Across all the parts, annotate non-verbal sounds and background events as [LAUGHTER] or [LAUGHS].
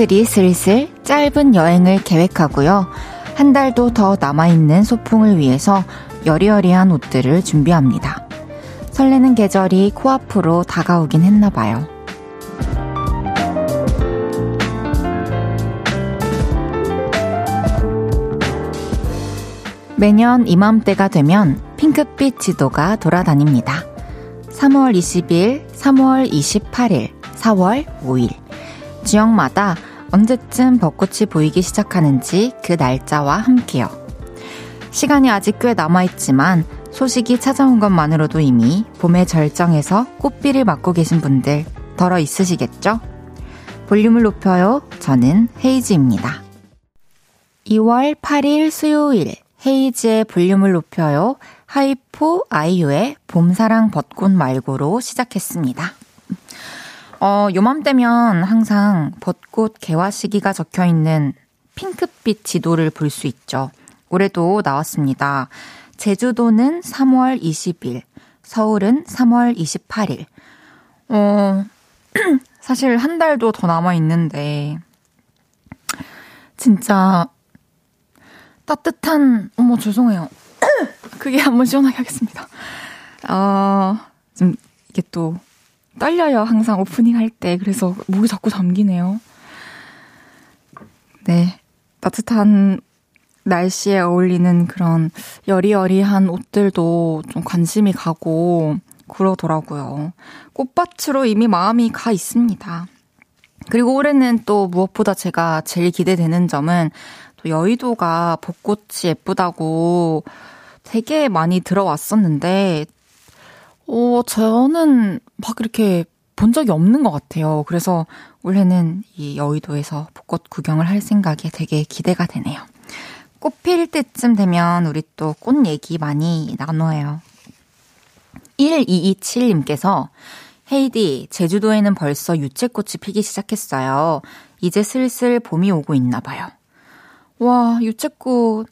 팬들이 슬슬 짧은 여행을 계획하고요. 한 달도 더 남아있는 소풍을 위해서 여리여리한 옷들을 준비합니다. 설레는 계절이 코앞으로 다가오긴 했나봐요. 매년 이맘때가 되면 핑크빛 지도가 돌아다닙니다. 3월 20일, 3월 28일, 4월 5일. 지역마다 언제쯤 벚꽃이 보이기 시작하는지 그 날짜와 함께요. 시간이 아직 꽤 남아있지만 소식이 찾아온 것만으로도 이미 봄의 절정에서 꽃비를 맞고 계신 분들 덜어 있으시겠죠? 볼륨을 높여요. 저는 헤이즈입니다. 2월 8일 수요일 헤이즈의 볼륨을 높여요. 하이포 아이유의 봄사랑 벚꽃 말고로 시작했습니다. 어, 요맘때면 항상 벚꽃 개화 시기가 적혀 있는 핑크빛 지도를 볼 수 있죠. 올해도 나왔습니다. 제주도는 3월 20일, 서울은 3월 28일. 어, [CLEARS THROAT] 사실 한 달도 더 남아 있는데, 진짜 따뜻한, 어머, 죄송해요. [CLEARS THROAT] 그게 한번 시원하게 하겠습니다. 어, 좀, 이게 또, 떨려요. 항상 오프닝 할 때. 그래서 목이 자꾸 잠기네요. 네. 따뜻한 날씨에 어울리는 그런 여리여리한 옷들도 좀 관심이 가고 그러더라고요. 꽃밭으로 이미 마음이 가 있습니다. 그리고 올해는 또 무엇보다 제가 제일 기대되는 점은 또 여의도가 벚꽃이 예쁘다고 되게 많이 들어왔었는데, 어, 저는 막 이렇게 본 적이 없는 것 같아요. 그래서 올해는 이 여의도에서 벚꽃 구경을 할 생각에 되게 기대가 되네요. 꽃 필 때쯤 되면 우리 또 꽃 얘기 많이 나눠요. 1227님께서 헤이디, 제주도에는 벌써 유채꽃이 피기 시작했어요. 이제 슬슬 봄이 오고 있나 봐요. 와, 유채꽃,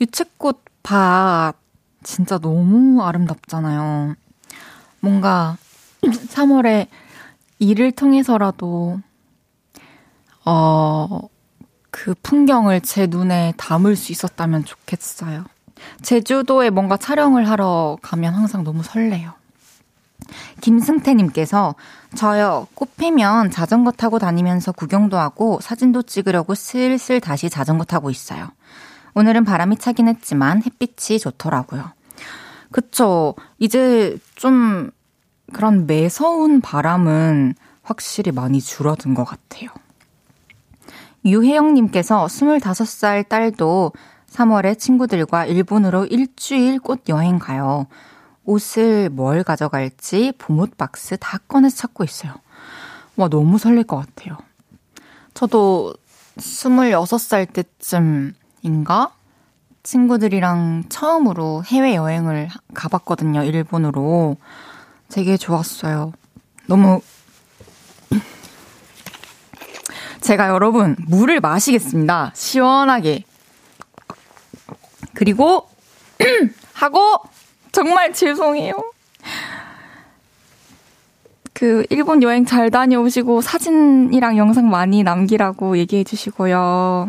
유채꽃 밭, 진짜 너무 아름답잖아요. 뭔가 3월에 일을 통해서라도, 어, 그 풍경을 제 눈에 담을 수 있었다면 좋겠어요. 제주도에 뭔가 촬영을 하러 가면 항상 너무 설레요. 김승태님께서 저요 꽃 피면 자전거 타고 다니면서 구경도 하고 사진도 찍으려고 슬슬 다시 자전거 타고 있어요. 오늘은 바람이 차긴 했지만 햇빛이 좋더라고요. 그쵸. 이제 좀 그런 매서운 바람은 확실히 많이 줄어든 것 같아요. 유혜영님께서 25살 딸도 3월에 친구들과 일본으로 일주일 꽃 여행 가요. 옷을 뭘 가져갈지 봄옷 박스 다 꺼내서 찾고 있어요. 와, 너무 설렐 것 같아요. 저도 26살 때쯤 인가? 친구들이랑 처음으로 해외여행을 가봤거든요, 일본으로. 되게 좋았어요. 너무 [CLEARS THROAT] 제가 여러분 물을 마시겠습니다. 시원하게. 그리고 [CLEARS THROAT] 하고 정말 죄송해요. 그 일본 여행 잘 다녀오시고 사진이랑 영상 많이 남기라고 얘기해 주시고요.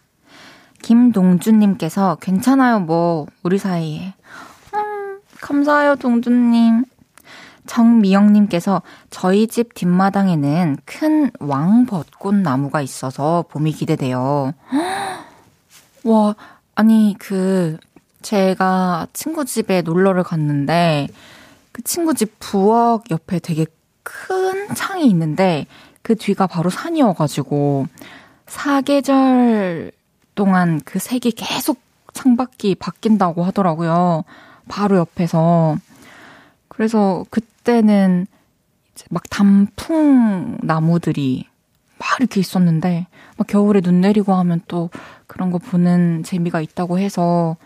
김동준님께서 괜찮아요, 뭐, 우리 사이에. 음, 감사해요, 동준님. 정미영님께서 저희 집 뒷마당에는 큰 왕벚꽃 나무가 있어서 봄이 기대돼요. [GASPS] 와, 아니, 그, 제가 친구 집에 놀러를 갔는데, 그 친구 집 부엌 옆에 되게 큰 창이 있는데, 그 뒤가 바로 산이어가지고, 사계절 동안 그 색이 계속 창밖이 바뀐다고 하더라고요. 바로 옆에서. 그래서 그때는 막 단풍 나무들이 막 이렇게 있었는데, 막 겨울에 눈 내리고 하면 또 그런 거 보는 재미가 있다고 해서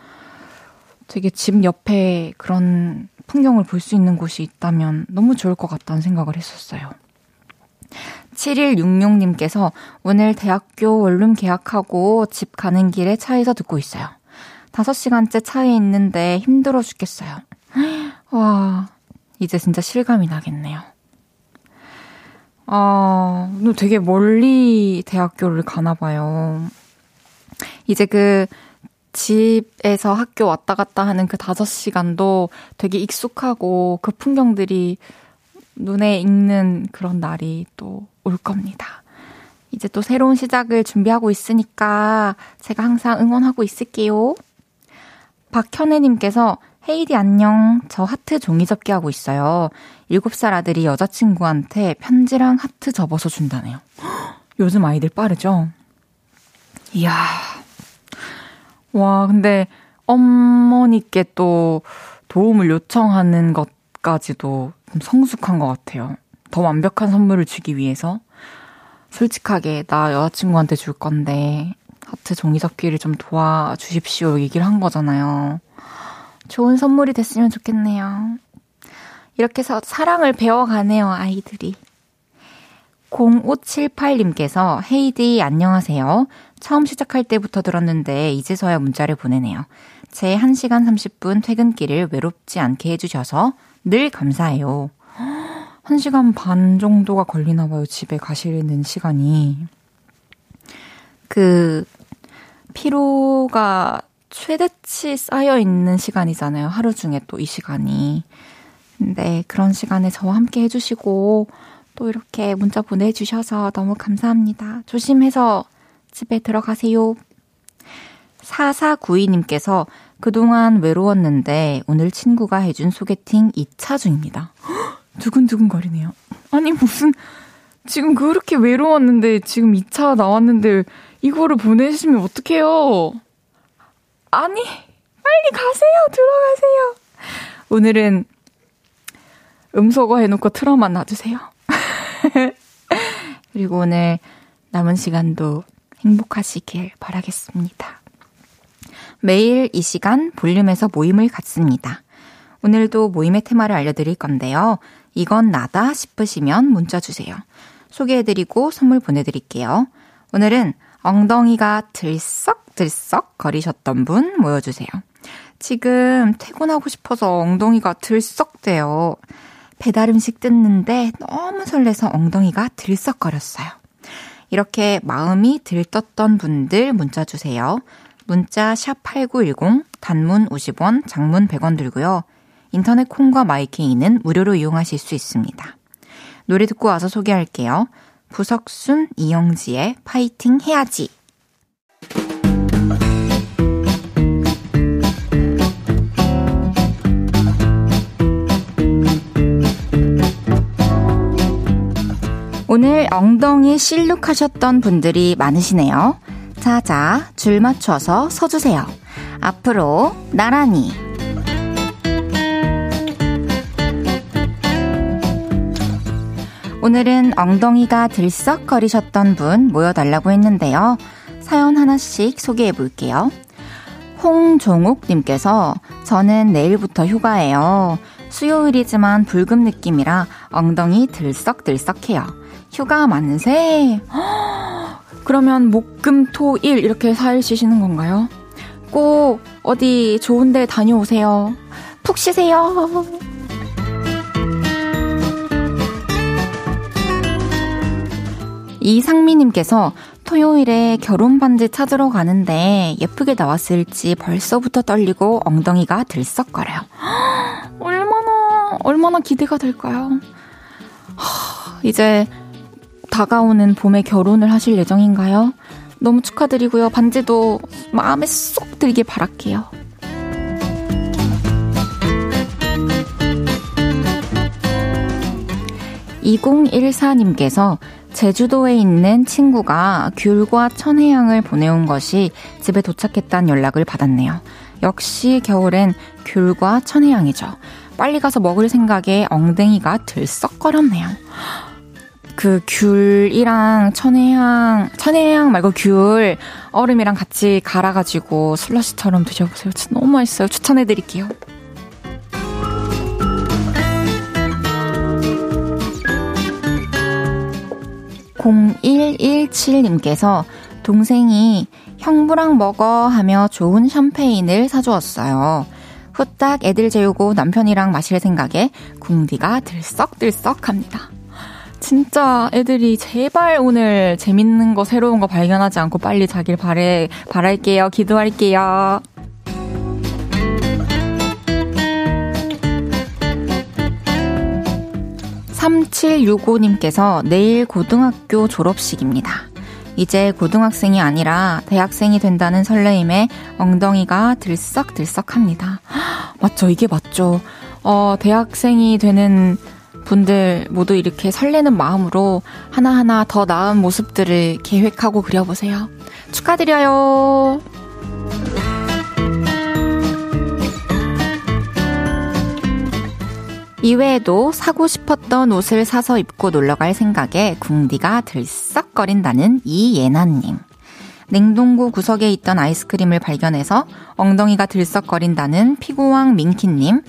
되게 집 옆에 그런 풍경을 볼 수 있는 곳이 있다면 너무 좋을 것 같다는 생각을 했었어요. 7166님께서 오늘 대학교 원룸 계약하고 집 가는 길에 차에서 듣고 있어요. 5시간째 차에 있는데 힘들어 죽겠어요. [GASPS] 와, 이제 진짜 실감이 나겠네요. 아, 너 되게 멀리 대학교를 가나 봐요. 이제 그 집에서 학교 왔다 갔다 하는 그 5시간도 되게 익숙하고 그 풍경들이 눈에 익는 그런 날이 또 올 겁니다. 이제 또 새로운 시작을 준비하고 있으니까 제가 항상 응원하고 있을게요. 박현애님께서 헤이디 안녕. 저 하트 종이 접기 하고 있어요. 7살 아들이 여자친구한테 편지랑 하트 접어서 준다네요. [GASPS] 요즘 아이들 빠르죠? 이야. 와, 근데 어머니께 또 도움을 요청하는 것까지도 좀 성숙한 것 같아요. 더 완벽한 선물을 주기 위해서. 솔직하게, 나 여자친구한테 줄 건데, 하트 종이 접기를 좀 도와주십시오. 얘기를 한 거잖아요. 좋은 선물이 됐으면 좋겠네요. 이렇게 해서 사랑을 배워가네요, 아이들이. 0578님께서 헤이디 안녕하세요. 처음 시작할 때부터 들었는데 이제서야 문자를 보내네요. 제 1시간 30분 퇴근길을 외롭지 않게 해주셔서 늘 감사해요. 1시간 반 정도가 걸리나 봐요. 집에 가시는 시간이. 그 피로가 최대치 쌓여 있는 시간이잖아요. 하루 중에 또 이 시간이. 근데 그런 시간에 저와 함께 해주시고 또 이렇게 문자 보내주셔서 너무 감사합니다. 조심해서 집에 들어가세요. 4492님께서 그동안 외로웠는데 오늘 친구가 해준 소개팅 2차 중입니다. [GASPS] 두근두근 거리네요. 아니 무슨 지금 그렇게 외로웠는데 지금 2차 나왔는데 이거를 보내시면 어떡해요? 아니 빨리 가세요. 들어가세요. 오늘은 음소거 해놓고 틀어만 놔주세요. [LAUGHS] 그리고 오늘 남은 시간도 행복하시길 바라겠습니다. 매일 이 시간 볼륨에서 모임을 갖습니다. 오늘도 모임의 테마를 알려드릴 건데요. 이건 나다 싶으시면 문자 주세요. 소개해드리고 선물 보내드릴게요. 오늘은 엉덩이가 들썩들썩 거리셨던 분 모여주세요. 지금 퇴근하고 싶어서 엉덩이가 들썩대요. 배달 음식 뜯는데 너무 설레서 엉덩이가 들썩거렸어요. 이렇게 마음이 들떴던 분들 문자 주세요. 문자 샵8910 단문 50원, 장문 100원 들고요. 인터넷 콩과 마이케이는 무료로 이용하실 수 있습니다. 노래 듣고 와서 소개할게요. 부석순, 이영지의 파이팅 해야지. 오늘 엉덩이 실룩하셨던 분들이 많으시네요. 자자, 줄 맞춰서 서주세요. 앞으로 나란히. 오늘은 엉덩이가 들썩거리셨던 분 모여달라고 했는데요. 사연 하나씩 소개해 볼게요. 홍종욱님께서 저는 내일부터 휴가예요. 수요일이지만 불금 느낌이라 엉덩이 들썩들썩해요. 휴가 만세. [GASPS] 그러면 목, 금, 토, 일 이렇게 4일 쉬시는 건가요? 꼭 어디 좋은 데 다녀오세요. 푹 쉬세요. 이상미님께서 토요일에 결혼 반지 찾으러 가는데 예쁘게 나왔을지 벌써부터 떨리고 엉덩이가 들썩거려요. [GASPS] 얼마나 얼마나 기대가 될까요? 하, 이제 다가오는 봄에 결혼을 하실 예정인가요? 너무 축하드리고요. 반지도 마음에 쏙 들게 바랄게요. 2014님께서 제주도에 있는 친구가 귤과 천혜향을 보내온 것이 집에 도착했다는 연락을 받았네요. 역시 겨울엔 귤과 천혜향이죠. 빨리 가서 먹을 생각에 엉덩이가 들썩거렸네요. 그 귤이랑 천혜향, 천혜향 말고 귤 얼음이랑 같이 갈아가지고 슬러시처럼 드셔보세요. 진짜 너무 맛있어요. 추천해드릴게요. 0117님께서 동생이 형부랑 먹어 하며 좋은 샴페인을 사주었어요. 후딱 애들 재우고 남편이랑 마실 생각에 궁디가 들썩들썩 합니다. 진짜 애들이 제발 오늘 재밌는 거 새로운 거 발견하지 않고 빨리 자길 바래, 바랄게요. 기도할게요. 3765님께서 내일 고등학교 졸업식입니다. 이제 고등학생이 아니라 대학생이 된다는 설레임에 엉덩이가 들썩들썩 합니다. [GASPS] 맞죠? 이게 맞죠? 어, 대학생이 되는 분들 모두 이렇게 설레는 마음으로 하나하나 더 나은 모습들을 계획하고 그려보세요. 축하드려요! 이외에도 사고 싶었던 옷을 사서 입고 놀러갈 생각에 궁디가 들썩거린다는 이예나님. 냉동고 구석에 있던 아이스크림을 발견해서 엉덩이가 들썩거린다는 피고왕 민키님.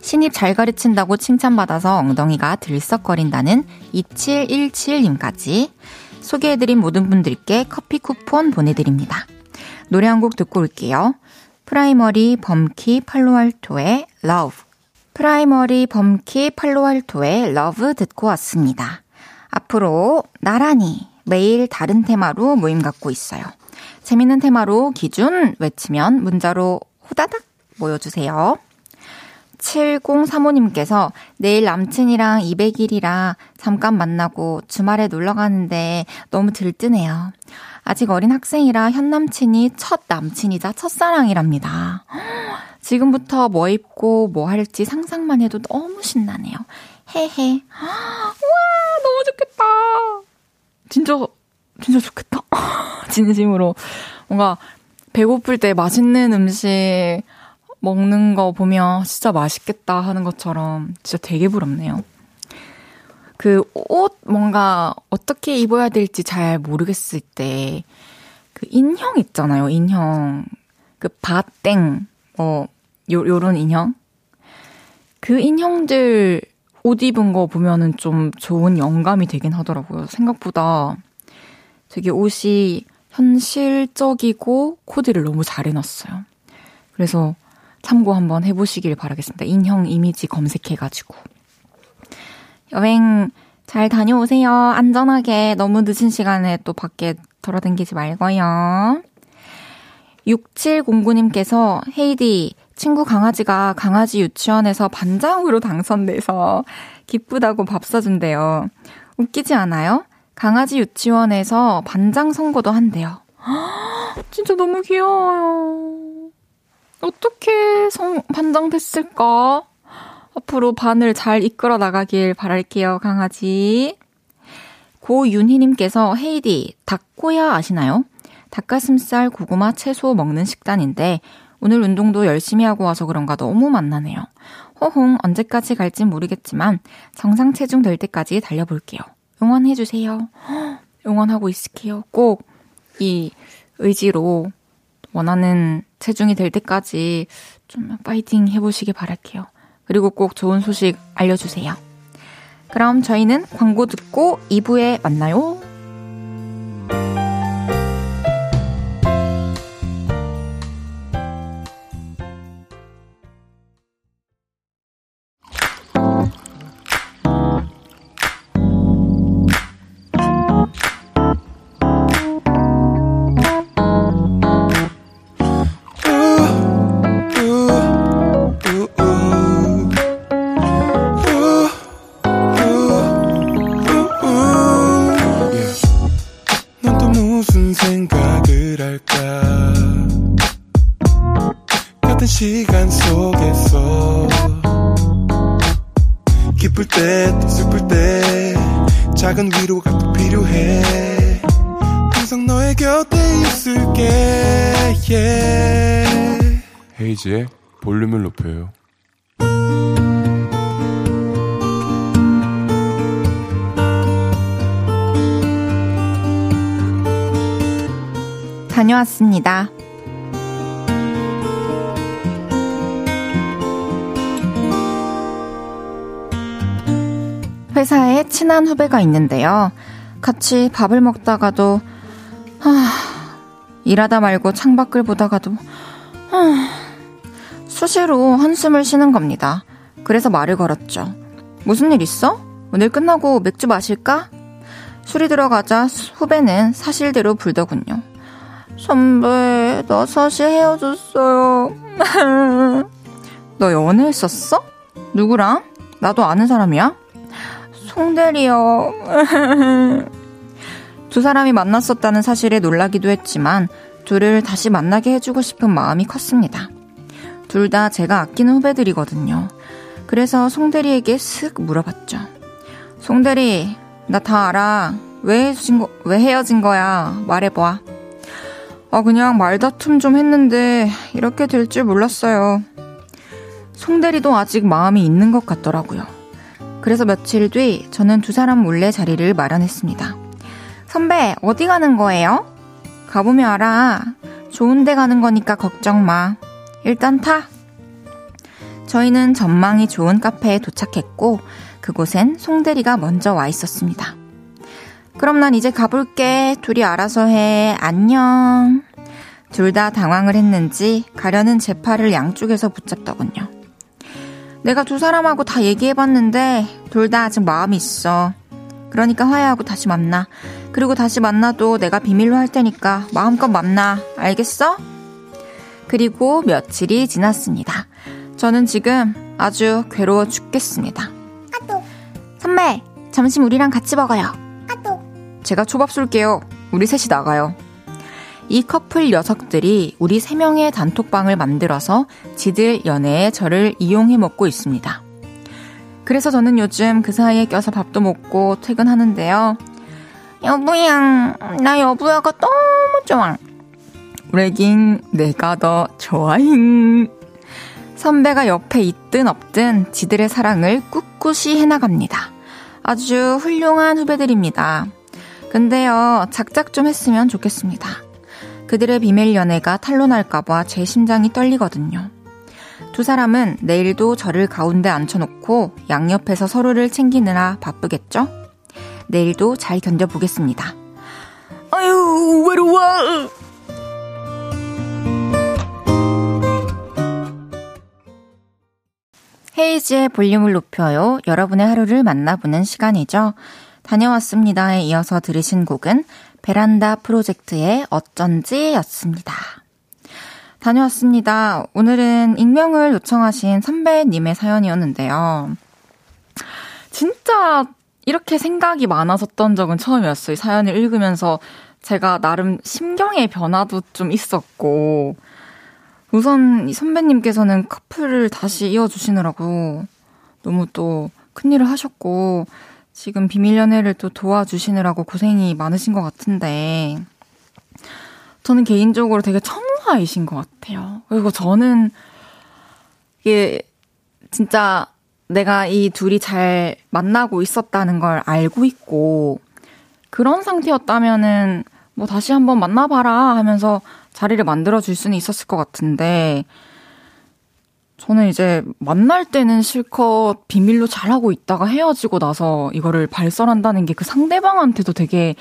신입 잘 가르친다고 칭찬받아서 엉덩이가 들썩거린다는 2717님까지 소개해드린 모든 분들께 커피 쿠폰 보내드립니다. 노래 한 곡 듣고 올게요. 프라이머리 범키 팔로알토의 Love. 프라이머리 범키 팔로알토의 Love 듣고 왔습니다. 앞으로 나란히 매일 다른 테마로 모임 갖고 있어요. 재밌는 테마로 기준 외치면 문자로 호다닥 모여주세요. 7035님께서 내일 남친이랑 200일이라 잠깐 만나고 주말에 놀러 가는데 너무 들뜨네요. 아직 어린 학생이라 현 남친이 첫 남친이자 첫사랑이랍니다. 지금부터 뭐 입고 뭐 할지 상상만 해도 너무 신나네요. 헤헤. 와, 너무 좋겠다. 진짜, 진짜 좋겠다. [LAUGHS] 진심으로. 뭔가 배고플 때 맛있는 음식 먹는 거 보면 진짜 맛있겠다 하는 것처럼 진짜 되게 부럽네요. 그 옷 뭔가 어떻게 입어야 될지 잘 모르겠을 때 그 인형 있잖아요. 인형. 그 바땡 뭐 요, 요런 인형? 그 인형들 옷 입은 거 보면은 좀 좋은 영감이 되긴 하더라고요. 생각보다 되게 옷이 현실적이고 코디를 너무 잘 해놨어요. 그래서 참고 한번 해보시길 바라겠습니다. 인형 이미지 검색해가지고. 여행 잘 다녀오세요. 안전하게 너무 늦은 시간에 또 밖에 돌아다니지 말고요. 6709님께서 헤이디 친구 강아지가 강아지 유치원에서 반장으로 당선돼서 기쁘다고 밥 사준대요. 웃기지 않아요? 강아지 유치원에서 반장 선거도 한대요. [GASPS] 진짜 너무 귀여워요. 어떻게 성, 반장 됐을까? 앞으로 반을 잘 이끌어 나가길 바랄게요, 강아지. 고윤희님께서 헤이디, 닭꼬야 아시나요? 닭가슴살, 고구마, 채소 먹는 식단인데 오늘 운동도 열심히 하고 와서 그런가 너무 만나네요. 호홍 언제까지 갈진 모르겠지만 정상 체중 될 때까지 달려볼게요. 응원해주세요. 응원하고 있을게요. 꼭 이 의지로 원하는 체중이 될 때까지 좀 파이팅 해보시길 바랄게요. 그리고 꼭 좋은 소식 알려주세요. 그럼 저희는 광고 듣고 2부에 만나요. 헤이지의 볼륨을 높여요 다녀왔습니다. 회사에 친한 후배가 있는데요. 같이 밥을 먹다가도, 하, 일하다 말고 창밖을 보다가도, 하, 수시로 한숨을 쉬는 겁니다. 그래서 말을 걸었죠. 무슨 일 있어? 오늘 끝나고 맥주 마실까? 술이 들어가자 후배는 사실대로 불더군요. 선배, 나 사실 헤어졌어요. [LAUGHS] 너 연애했었어? 누구랑? 나도 아는 사람이야? 송대리요. [LAUGHS] 두 사람이 만났었다는 사실에 놀라기도 했지만 둘을 다시 만나게 해주고 싶은 마음이 컸습니다. 둘 다 제가 아끼는 후배들이거든요. 그래서 송대리에게 슥 물어봤죠. 송대리, 나 다 알아. 왜 거, 왜 헤어진 거야? 말해봐. 아, 그냥 말다툼 좀 했는데 이렇게 될 줄 몰랐어요. 송대리도 아직 마음이 있는 것 같더라고요. 그래서 며칠 뒤 저는 두 사람 몰래 자리를 마련했습니다. 선배, 어디 가는 거예요? 가보면 알아. 좋은 데 가는 거니까 걱정 마. 일단 타. 저희는 전망이 좋은 카페에 도착했고, 그곳엔 송대리가 먼저 와 있었습니다. 그럼 난 이제 가볼게. 둘이 알아서 해. 안녕. 둘 다 당황을 했는지 가려는 제 팔을 양쪽에서 붙잡더군요. 내가 두 사람하고 다 얘기해봤는데 둘 다 아직 마음이 있어. 그러니까 화해하고 다시 만나. 그리고 다시 만나도 내가 비밀로 할 테니까 마음껏 만나. 알겠어? 그리고 며칠이 지났습니다. 저는 지금 아주 괴로워 죽겠습니다. 아또 선배, 점심 우리랑 같이 먹어요. 제가 초밥 쏠게요. 우리 셋이 나가요. 이 커플 녀석들이 우리 세 명의 단톡방을 만들어서 지들 연애에 저를 이용해 먹고 있습니다. 그래서 저는 요즘 그 사이에 껴서 밥도 먹고 퇴근하는데요. 여보양, 나 여보야가 너무 좋아. 우레긴 내가 더 좋아잉. 선배가 옆에 있든 없든 지들의 사랑을 꿋꿋이 해나갑니다. 아주 훌륭한 후배들입니다. 근데요, 작작 좀 했으면 좋겠습니다. 그들의 비밀 연애가 탄로날까봐 제 심장이 떨리거든요. 두 사람은 내일도 저를 가운데 앉혀놓고 양옆에서 서로를 챙기느라 바쁘겠죠? 내일도 잘 견뎌보겠습니다. 아유, 외로워! 헤이즈의 볼륨을 높여요. 여러분의 하루를 만나보는 시간이죠. 다녀왔습니다에 이어서 들으신 곡은 베란다 프로젝트의 어쩐지 였습니다. 다녀왔습니다. 오늘은 익명을 요청하신 선배님의 사연이었는데요. 진짜 이렇게 생각이 많았었던 적은 처음이었어요. 사연을 읽으면서 제가 나름 심경의 변화도 좀 있었고, 우선 이 선배님께서는 커플을 다시 이어주시느라고 너무 또 큰일을 하셨고, 지금 비밀 연애를 또 도와주시느라고 고생이 많으신 것 같은데, 저는 개인적으로 되게 천사이신 것 같아요. 그리고 저는, 이게, 진짜 내가 이 둘이 잘 만나고 있었다는 걸 알고 있고, 그런 상태였다면은, 뭐 다시 한번 만나봐라 하면서 자리를 만들어줄 수는 있었을 것 같은데, 저는 이제 만날 때는 실컷 비밀로 잘하고 있다가 헤어지고 나서 이거를 발설한다는 게 그 상대방한테도 되게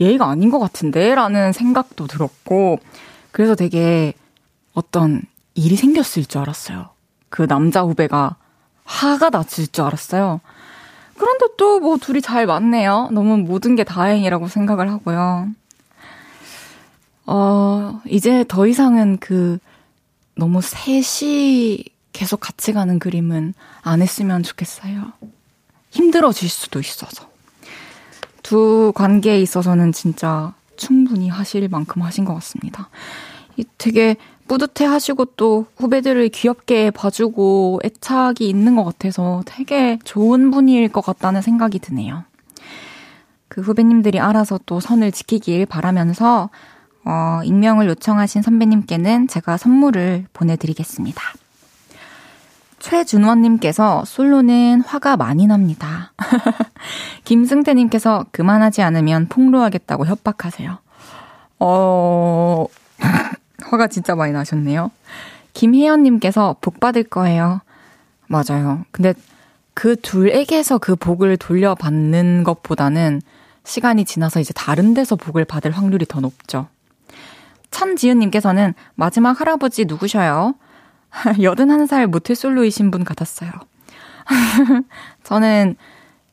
예의가 아닌 것 같은데? 라는 생각도 들었고, 그래서 되게 어떤 일이 생겼을 줄 알았어요. 그 남자 후배가 화가 났을 줄 알았어요. 그런데 또 뭐 둘이 잘 맞네요. 너무 모든 게 다행이라고 생각을 하고요. 어, 이제 더 이상은 그 너무 셋이 계속 같이 가는 그림은 안 했으면 좋겠어요. 힘들어질 수도 있어서. 두 관계에 있어서는 진짜 충분히 하실 만큼 하신 것 같습니다. 되게 뿌듯해 하시고 또 후배들을 귀엽게 봐주고 애착이 있는 것 같아서 되게 좋은 분일 것 같다는 생각이 드네요. 그 후배님들이 알아서 또 선을 지키길 바라면서, 어, 익명을 요청하신 선배님께는 제가 선물을 보내드리겠습니다. 최준원님께서 솔로는 화가 많이 납니다. [LAUGHS] 김승태님께서 그만하지 않으면 폭로하겠다고 협박하세요. 어, [LAUGHS] 화가 진짜 많이 나셨네요. 김혜연님께서 복 받을 거예요. 맞아요. 근데 그 둘에게서 그 복을 돌려받는 것보다는 시간이 지나서 이제 다른 데서 복을 받을 확률이 더 높죠. 천지은님께서는 마지막 할아버지 누구셔요? [LAUGHS] 81살 모태솔로이신 분 같았어요. [LAUGHS] 저는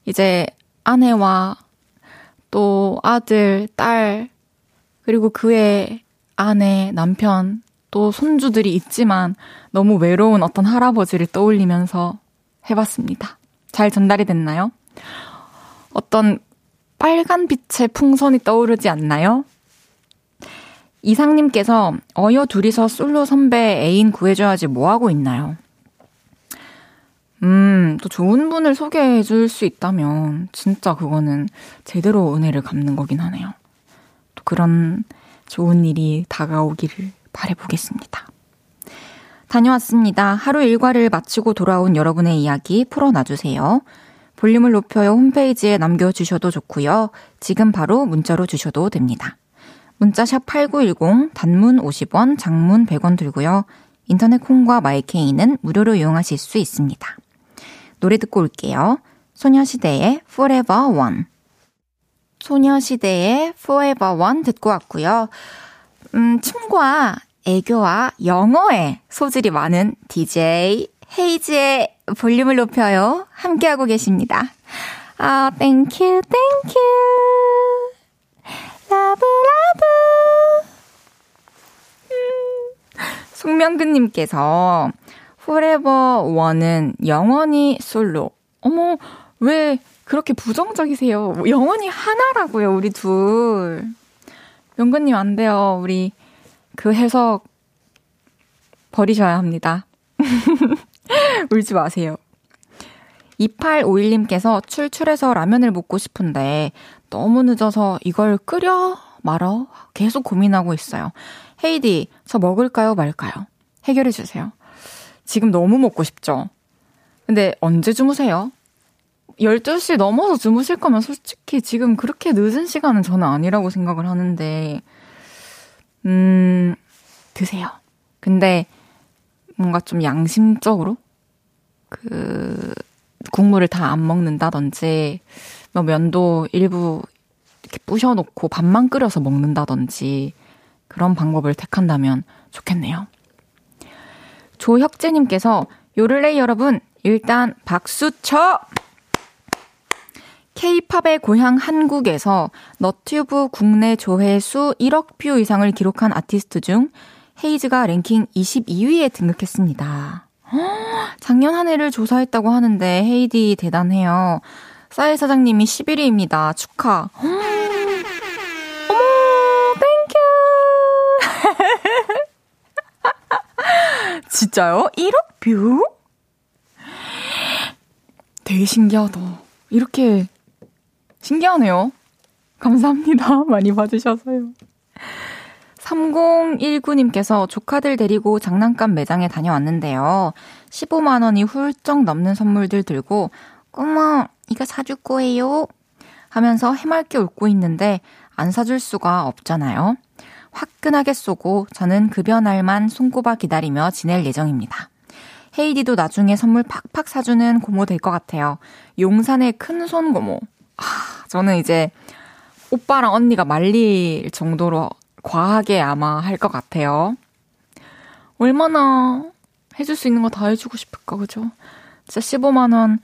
이제 아내와 또 아들, 딸, 그리고 그의 아내, 남편, 또 손주들이 있지만 너무 외로운 어떤 할아버지를 떠올리면서 해봤습니다. 잘 전달이 됐나요? 어떤 빨간 빛의 풍선이 떠오르지 않나요? 이상님께서 어여 둘이서 솔로 선배 애인 구해줘야지 뭐하고 있나요? 음, 또 좋은 분을 소개해 줄 수 있다면 진짜 그거는 제대로 은혜를 갚는 거긴 하네요. 또 그런 좋은 일이 다가오기를 바래보겠습니다. 다녀왔습니다. 하루 일과를 마치고 돌아온 여러분의 이야기 풀어놔주세요. 볼륨을 높여요 홈페이지에 남겨주셔도 좋고요. 지금 바로 문자로 주셔도 됩니다. 문자샵 8910, 단문 50원, 장문 100원 들고요. 인터넷 콩과 마이케이는 무료로 이용하실 수 있습니다. 노래 듣고 올게요. 소녀시대의 Forever One. 소녀시대의 Forever One 듣고 왔고요. 음, 춤과 애교와 영어에 소질이 많은 DJ 헤이즈의 볼륨을 높여요. 함께하고 계십니다. 아, Thank you, thank you. Love, love. 음. 송명근님께서 Forever One은 영원히 솔로. 어머, 왜 그렇게 부정적이세요? 영원히 하나라고요, 우리 둘. 명근님 안 돼요. 우리 그 해석 버리셔야 합니다. [LAUGHS] 울지 마세요. 2851님께서 출출해서 라면을 먹고 싶은데 너무 늦어서 이걸 끓여 말어 계속 고민하고 있어요. 헤이디, 저 먹을까요 말까요? 해결해 주세요. 지금 너무 먹고 싶죠? 근데 언제 주무세요? 12시 넘어서 주무실 거면 솔직히 지금 그렇게 늦은 시간은 저는 아니라고 생각을 하는데, 음, 드세요. 근데 뭔가 좀 양심적으로 그 국물을 다 안 먹는다든지, 뭐 면도 일부 이렇게 부셔놓고 밥만 끓여서 먹는다든지 그런 방법을 택한다면 좋겠네요. 조혁재님께서 요를레이 여러분 일단 박수 쳐! K-pop의 고향 한국에서 너튜브 국내 조회수 1억 뷰 이상을 기록한 아티스트 중 헤이즈가 랭킹 22위에 등극했습니다. [GASPS] 작년 한 해를 조사했다고 하는데 헤이디 대단해요. 싸이 사장님이 11위입니다. 축하. [GASPS] 어머, Thank you. [LAUGHS] 진짜요? 1억 뷰? 되게 신기하다. 이렇게 신기하네요. 감사합니다. [LAUGHS] 많이 봐주셔서요. 3019님께서 조카들 데리고 장난감 매장에 다녀왔는데요. 15만원이 훌쩍 넘는 선물들 들고, 꼬마, 이거 사줄 거예요? 하면서 해맑게 웃고 있는데, 안 사줄 수가 없잖아요. 화끈하게 쏘고, 저는 급여 날만 손꼽아 기다리며 지낼 예정입니다. 헤이디도 나중에 선물 팍팍 사주는 고모 될 것 같아요. 용산의 큰 손 고모. 아, 저는 이제 오빠랑 언니가 말릴 정도로 과하게 아마 할 것 같아요. 얼마나 해줄 수 있는 거 다 해주고 싶을까, 그죠? 진짜 15만원,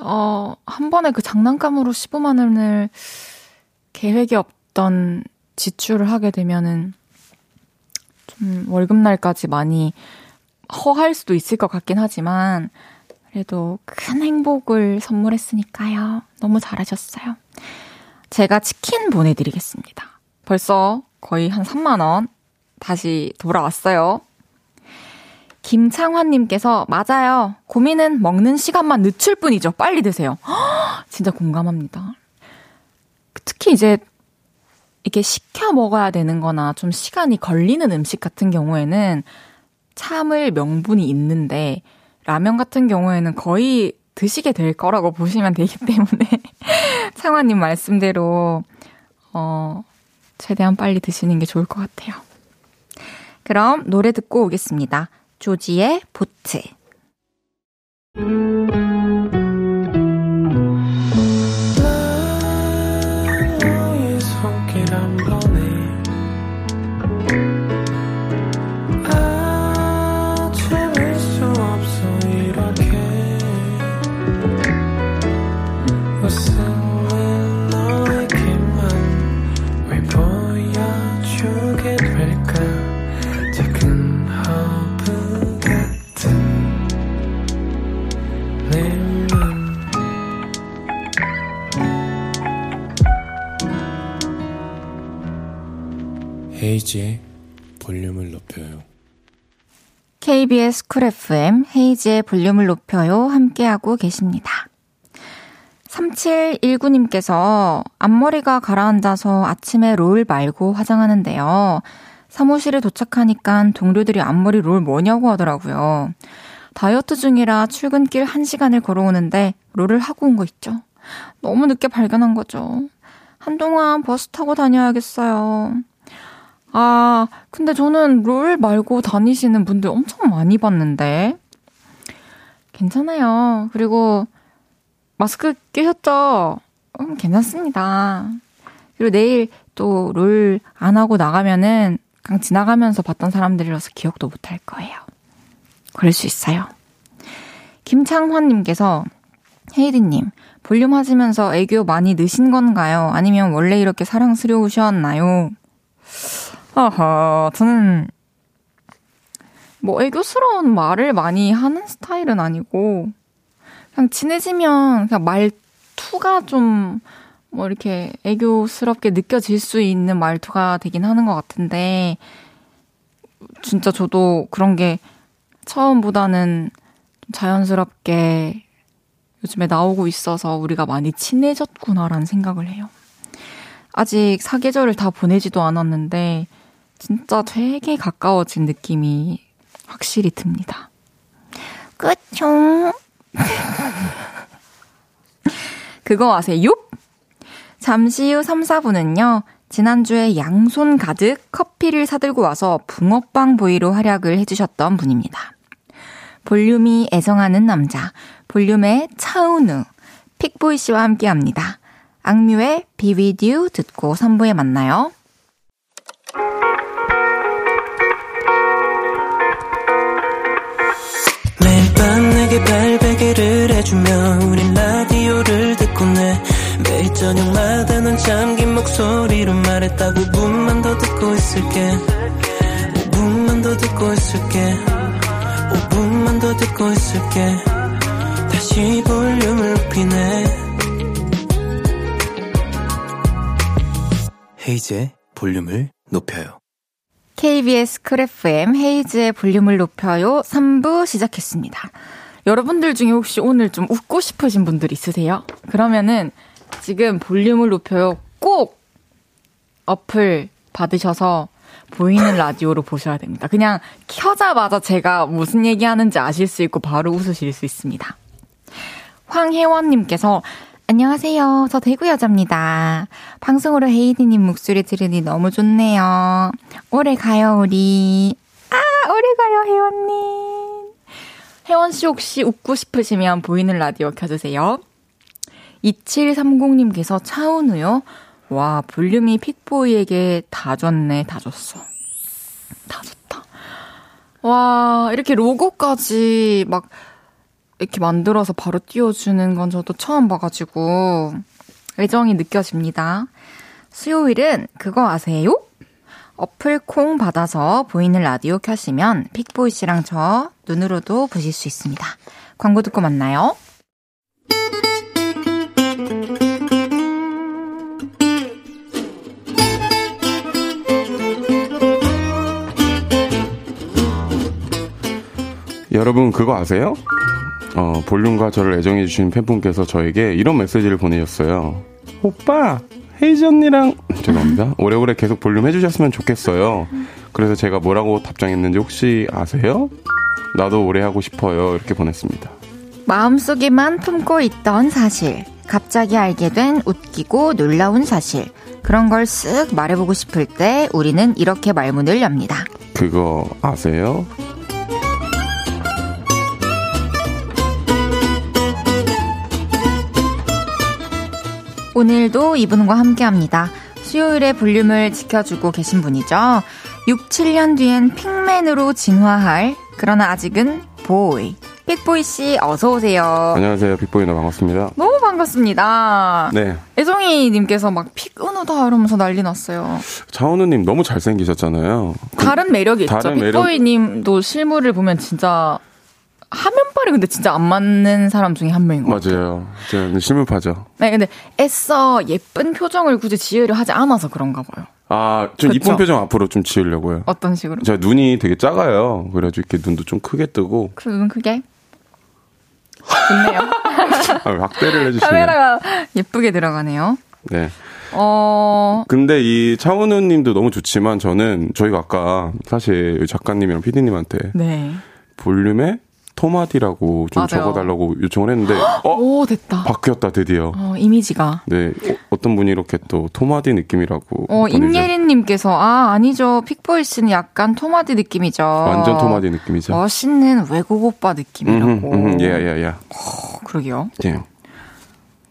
어, 한 번에 그 장난감으로 15만 원을 계획이 없던 지출을 하게 되면은 좀 월급날까지 많이 허할 수도 있을 것 같긴 하지만 그래도 큰 행복을 선물했으니까요. 너무 잘하셨어요. 제가 치킨 보내드리겠습니다. 벌써 거의 한 3만원 다시 돌아왔어요. 김창환님께서, 맞아요. 고민은 먹는 시간만 늦출 뿐이죠. 빨리 드세요. [GASPS] 진짜 공감합니다. 특히 이제, 이렇게 시켜 먹어야 되는 거나 좀 시간이 걸리는 음식 같은 경우에는 참을 명분이 있는데, 라면 같은 경우에는 거의 드시게 될 거라고 보시면 되기 [LAUGHS] 때문에, 창환님 말씀대로, 어, 최대한 빨리 드시는 게 좋을 것 같아요. 그럼 노래 듣고 오겠습니다. 조지의 보트. 헤이즈의 볼륨을 높여요. KBS Cool FM 헤이즈의 볼륨을 높여요. 함께하고 계십니다. 3719님께서 앞머리가 가라앉아서 아침에 롤 말고 화장하는데요. 사무실에 도착하니까 동료들이 앞머리 롤 뭐냐고 하더라고요. 다이어트 중이라 출근길 1시간을 걸어오는데 롤을 하고 온 거 있죠. 너무 늦게 발견한 거죠. 한동안 버스 타고 다녀야겠어요. 아, 근데 저는 롤 말고 다니시는 분들 엄청 많이 봤는데. 괜찮아요. 그리고 마스크 끼셨죠? 음, 괜찮습니다. 그리고 내일 또 롤 안 하고 나가면은 그냥 지나가면서 봤던 사람들이라서 기억도 못 할 거예요. 그럴 수 있어요. 김창환님께서 헤이디님, 볼륨 하시면서 애교 많이 느신 건가요? 아니면 원래 이렇게 사랑스러우셨나요? 아하, 저는 뭐 애교스러운 말을 많이 하는 스타일은 아니고 그냥 친해지면 그냥 말투가 좀 뭐 이렇게 애교스럽게 느껴질 수 있는 말투가 되긴 하는 것 같은데 진짜 저도 그런 게 처음보다는 좀 자연스럽게 요즘에 나오고 있어서 우리가 많이 친해졌구나라는 생각을 해요. 아직 사계절을 다 보내지도 않았는데 진짜 되게 가까워진 느낌이 확실히 듭니다. 그쵸? [LAUGHS] 그거 아세요? 잠시 후 3, 4분은요, 지난주에 양손 가득 커피를 사들고 와서 붕어빵 보이로 활약을 해주셨던 분입니다. 볼륨이 애정하는 남자, 볼륨의 차은우, 픽보이 씨와 함께 합니다. 악뮤의 비비듀 듣고 3부에 만나요. 발베개를 해주며 우린 라디오를 듣고 내. 매일 저녁마다 넌 잠긴 목소리로 말했다 5분만 더 듣고 있을게. 5분만 더 듣고 있을게. 5분만 더 듣고 있을게. 다시 볼륨을 높이네. 헤이즈의 볼륨을 높여요. KBS Cool FM 헤이즈의 볼륨을 높여요 3부 시작했습니다. 여러분들 중에 혹시 오늘 좀 웃고 싶으신 분들 있으세요? 그러면은 지금 볼륨을 높여요 꼭 어플 받으셔서 보이는 라디오로 보셔야 됩니다. 그냥 켜자마자 제가 무슨 얘기 하는지 아실 수 있고 바로 웃으실 수 있습니다. 황혜원님께서 안녕하세요. 저 대구 여자입니다. 방송으로 헤이디님 목소리 들으니 너무 좋네요. 오래 가요, 우리. 아, 오래 가요, 혜원님. 혜원 씨 혹시 웃고 싶으시면 보이는 라디오 켜주세요. 2730님께서 차은우요? 와, 볼륨이 픽보이에게 다 줬네, 다 줬어. 다 줬다. 와, 이렇게 로고까지 막 이렇게 만들어서 바로 띄워주는 건 저도 처음 봐가지고 애정이 느껴집니다. 수요일은 그거 아세요? 어플 콩 받아서 보이는 라디오 켜시면 픽보이 씨랑 저 눈으로도 보실 수 있습니다. 광고 듣고 만나요. 여러분 그거 아세요? 어, 볼륨과 저를 애정해주신 팬분께서 저에게 이런 메시지를 보내셨어요. 오빠, 헤이즈 언니랑, [LAUGHS] 죄송합니다. 오래오래 계속 볼륨 해주셨으면 좋겠어요. 그래서 제가 뭐라고 답장했는지 혹시 아세요? 나도 오래 하고 싶어요. 이렇게 보냈습니다. 마음속에만 품고 있던 사실. 갑자기 알게 된 웃기고 놀라운 사실. 그런 걸 쓱 말해보고 싶을 때 우리는 이렇게 말문을 엽니다. 그거 아세요? 오늘도 이분과 함께 합니다. 수요일에 볼륨을 지켜주고 계신 분이죠. 6, 7년 뒤엔 핑맨으로 진화할, 그러나 아직은 보이. 픽보이 씨, 어서 오세요. 안녕하세요. 빅보이나 반갑습니다. 너무 반갑습니다. 네. 애정이님께서 막 픽은우다 이러면서 난리 났어요. 차은우 님 너무 잘생기셨잖아요. 그- 다른 매력이 있죠. 다른 매력- 픽보이님도 실물을 보면 진짜 화면빨이 근데 진짜 안 맞는 사람 중에 한 명인 것 같아요. 맞아요. 저는 실물파죠. 네, 근데 애써 예쁜 표정을 굳이 지으려 하지 않아서 그런가 봐요. 아, 좀? 이쁜 표정 앞으로 좀 지으려고요. 어떤 식으로? 제가 눈이 되게 작아요. 그래가지고 이렇게 눈도 좀 크게 뜨고 그눈 크게. 좋네요. [LAUGHS] 아, 확대를 해주시네요. 카메라가 예쁘게 들어가네요. 네. 어, 근데 이 차은우 님도 너무 좋지만 저는 저희가 아까 사실 작가님이랑 PD님한테 네. 볼륨에 토마디라고 좀 맞아요. 적어달라고 요청을 했는데 어 오, 됐다. 바뀌었다 드디어. 어, 이미지가. 네 어, 떤 분이 이렇게 또 토마디 느낌이라고 어, 임예린님께서, 아, 아니죠. 픽보이 씨는 약간 토마디 느낌이죠. 완전 토마디 느낌이죠. 멋있는 외국 오빠 느낌이라고. 음, 음, 예예예. 어, 그러게요. 예.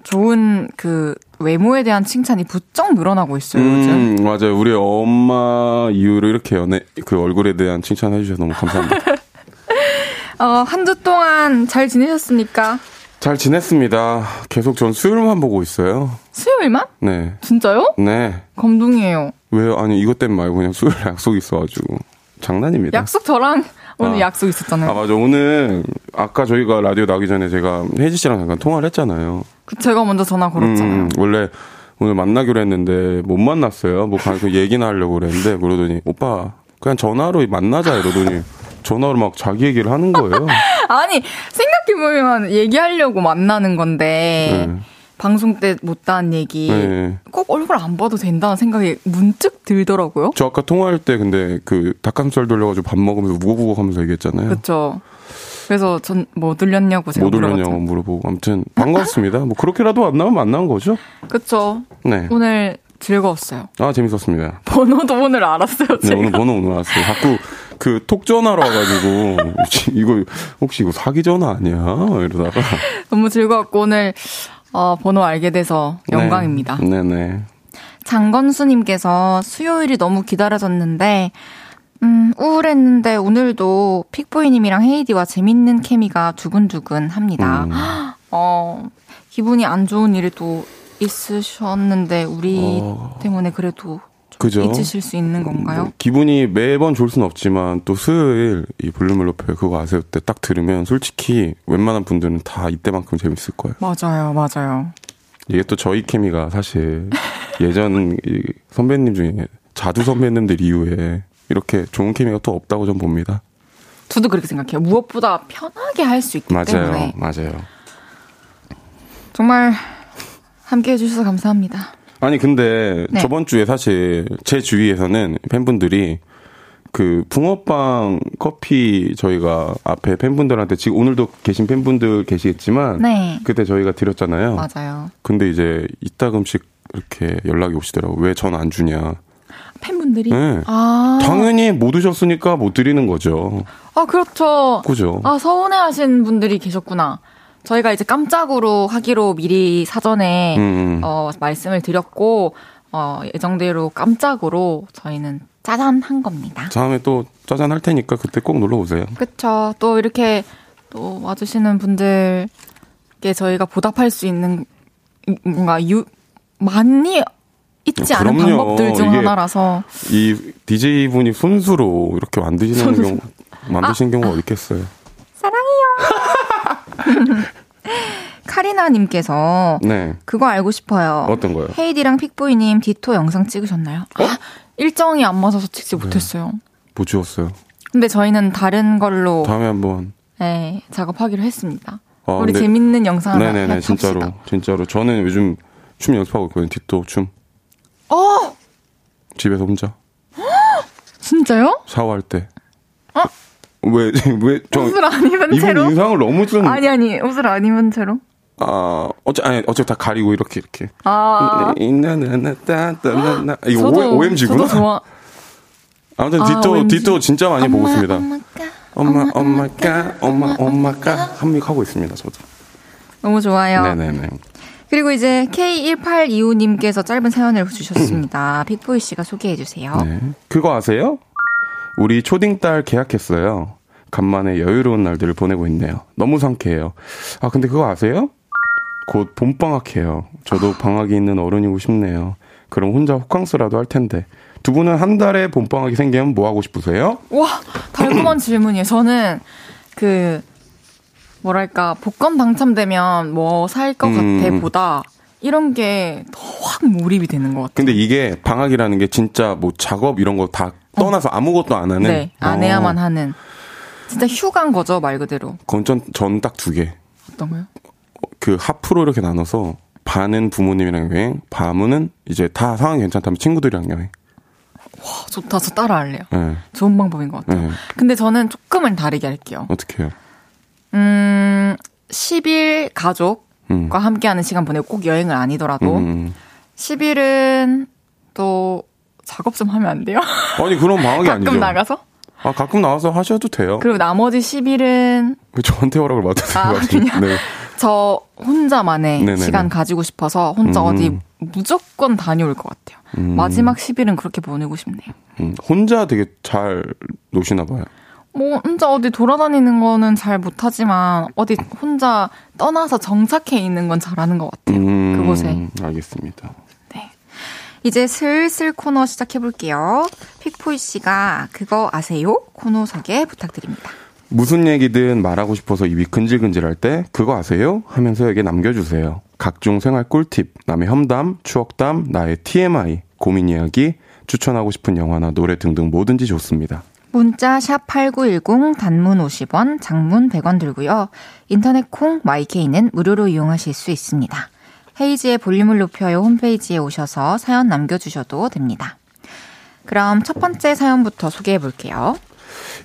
좋은 그 외모에 대한 칭찬이 부쩍 늘어나고 있어요, 요즘. 음, 맞아요. 우리 엄마 이후로 이렇게 연애 그 얼굴에 대한 칭찬 해주셔서 너무 감사합니다. [LAUGHS] 어, 한 주 동안 잘 지내셨습니까? 잘 지냈습니다. 계속 전 수요일만 보고 있어요. 수요일만? 네. 진짜요? 네. 감동이에요. 왜요? 아니, 이것 때문에 말고 그냥 수요일 약속 있어가지고. 장난입니다. 약속 저랑 오늘 아. 약속 있었잖아요. 아, 맞아. 오늘, 아까 저희가 라디오 나기 전에 제가 혜지 씨랑 잠깐 통화를 했잖아요. 그 제가 먼저 전화 걸었잖아요. 음, 원래 오늘 만나기로 했는데 못 만났어요. 뭐, 가서 얘기나 하려고 그랬는데, 그러더니, 오빠, 그냥 전화로 만나자 이러더니, 전화로 막 자기 얘기를 하는 거예요. [LAUGHS] 아니 생각해 보면 얘기하려고 만나는 건데 네. 방송 때 못다한 얘기 네. 꼭 얼굴 안 봐도 된다는 생각이 문득 들더라고요. 저 아까 통화할 때 근데 그 닭가슴살 돌려가지고 밥 먹으면서 우고우고 하면서 얘기했잖아요. 그렇죠. 그래서 전 뭐 들렸냐고 제가 못 올렸냐고 물어봤죠. 물어보고. 아무튼 반갑습니다. 뭐 그렇게라도 안 나오면 안 나온 거죠? 그렇죠. 네. 오늘 즐거웠어요. 아, 재밌었습니다. 번호도 오늘 알았어요. 네, 제가. 오늘 번호 오늘 왔어요. 자꾸 그 톡 전화로 와가지고, 이거, 혹시 이거 사기 전화 아니야? 이러다가. 너무 즐거웠고 오늘 어, 번호 알게 돼서 영광입니다. 네, 네네. 장건수님께서 수요일이 너무 기다려졌는데, 음, 우울했는데 오늘도 픽보이님이랑 헤이디와 재밌는 케미가 두근두근 합니다. 음. 어, 기분이 안 좋은 일이 또 있으셨는데, 우리 어. 때문에 그래도 좀 그죠? 잊으실 수 있는 건가요? 뭐 기분이 매번 좋을 순 없지만, 또 수요일 이 볼륨을 높여 그거 아세요? 때 딱 들으면 솔직히 웬만한 분들은 다 이때만큼 재밌을 거예요. 맞아요, 맞아요. 이게 또 저희 케미가 사실 예전 이 선배님 중에 자두 선배님들 이후에 이렇게 좋은 케미가 또 없다고 전 봅니다. 저도 그렇게 생각해요. 무엇보다 편하게 할 수 있기 맞아요. 때문에. 맞아요. 정말 함께 해주셔서 감사합니다. 아니 근데 네. 저번 주에 사실 제 주위에서는 팬분들이 그 붕어빵 커피 저희가 앞에 팬분들한테 지금 오늘도 계신 팬분들 계시겠지만 네. 그때 저희가 드렸잖아요. 맞아요. 근데 이제 이따금씩 이렇게 연락이 오시더라고. 왜 전 안 주냐. 팬분들이? 네. 아. 당연히 못 오셨으니까 못 드리는 거죠. 아, 그렇죠. 그죠? 아, 서운해 하신 분들이 계셨구나. 저희가 이제 깜짝으로 하기로 미리 사전에, 음, 음. 어, 말씀을 드렸고, 어, 예정대로 깜짝으로 저희는 짜잔 한 겁니다. 다음에 또 짜잔 할 테니까 그때 꼭 놀러 오세요. 그쵸. 또 이렇게 또 와주시는 분들께 저희가 보답할 수 있는 뭔가 유, 많이 있지 않은 그럼요. 방법들 중 하나라서. 이 DJ 분이 손수로 이렇게 만드시는 손수. 경우 만드신 경우가 어디 있겠어요? 사랑해요. [LAUGHS] 카리나님께서 네. 그거 알고 싶어요. 어떤 거요? 헤이디랑 픽보이님 디토 영상 찍으셨나요? 아, 일정이 안 맞아서 찍지 못했어요. 못 주웠어요. 근데 저희는 다른 걸로 다음에 한번 네, 작업하기로 했습니다. 어, 우리 근데- 재밌는 영상 하나 네네네, 합시다. 진짜로. 진짜로. 저는 요즘 춤 연습하고 있거든요. 틱톡 춤. 어, 집에서 혼자. [GASPS] 진짜요? 샤워할 때. 어? 왜, 왜, 저, 옷을 안 입은 이분 채로? 인상을 너무 좀. 아니 아니 옷을 안 입은 채로? 아, 어째, 아니, 어째 다 가리고 이렇게, 이렇게. 아, 이나나나따따나나. 이거 저도 OMG구나. 저도 좋아. 아무튼 아, 디토, OMG. 디토 진짜 많이 보고 있습니다. 엄마가 엄마, 엄마가, 엄마, 엄마가 합력하고 있습니다, 저도. 너무 좋아요. 네네네. 그리고 이제 K1825님께서 짧은 사연을 주셨습니다. 픽보이 씨가 소개해 주세요. 네. 그거 아세요? 우리 초딩 딸 계약했어요. 간만에 여유로운 날들을 보내고 있네요. 너무 상쾌해요. 아, 근데 그거 아세요? 곧 봄방학해요. 저도 방학이 있는 어른이고 싶네요. 그럼 혼자 호캉스라도 할 텐데. 두 분은 한 달에 봄방학이 생기면 뭐 하고 싶으세요? 와, 달콤한 [CLEARS THROAT] 질문이에요. 저는 그 뭐랄까 복권 당첨되면 뭐 살것 음. 같아 보다 이런 게 더 확 몰입이 되는 것 같아요. 근데 이게 방학이라는 게 진짜 뭐 작업 이런 거 다 떠나서 아무것도 안 하는? 네, 안 해야만 어, 하는 진짜 휴가인 거죠 말 그대로. 그건 전, 전 딱 두 개. 어떤 거요? 그 하프로 이렇게 나눠서 반은 부모님이랑 여행, 반은 이제 다 상황이 괜찮다면 친구들이랑 여행. 어, 좋다, 저 따라할래요. 예. 좋은 방법인 것 같아요. 네. 근데 저는 조금은 다르게 할게요. 어떻게 해요? 음, 10일 가족과 음. 함께하는 시간 보내고 꼭 여행을 아니더라도 음. 10일은 또 작업 좀 하면 안 돼요? 아니 그런 방학이 [LAUGHS] 가끔 아니죠. 나가서? 아 가끔 나와서 하셔도 돼요. 그리고 나머지 10일은 왜 저한테 허락을 받으세요? 아, 그냥 네. 저 혼자만의 네네네. 시간 가지고 싶어서 혼자 음. 어디 무조건 다녀올 것 같아요. 음. 마지막 10일은 그렇게 보내고 싶네요. 음, 혼자 되게 잘 노시나 봐요. 뭐 혼자 어디 돌아다니는 거는 잘 못하지만 어디 혼자 떠나서 정착해 있는 건 잘하는 것 같아요. 음, 그곳에. 알겠습니다. 네. 이제 슬슬 코너 시작해 볼게요. 픽포이 씨가 그거 아세요? 코너 소개 부탁드립니다. 무슨 얘기든 말하고 싶어서 입이 근질근질할 때 그거 아세요? 하면서 여기에 남겨주세요. 각종 생활 꿀팁, 남의 험담, 추억담, 나의 TMI, 고민 이야기, 추천하고 싶은 영화나 노래 등등 뭐든지 좋습니다. 문자 샵 8910 단문 50원, 장문 100원 들고요. 인터넷 콩 마이케이는 무료로 이용하실 수 있습니다. 헤이지의 볼륨을 높여요 홈페이지에 오셔서 사연 남겨주셔도 됩니다. 그럼 첫 번째 사연부터 소개해 볼게요.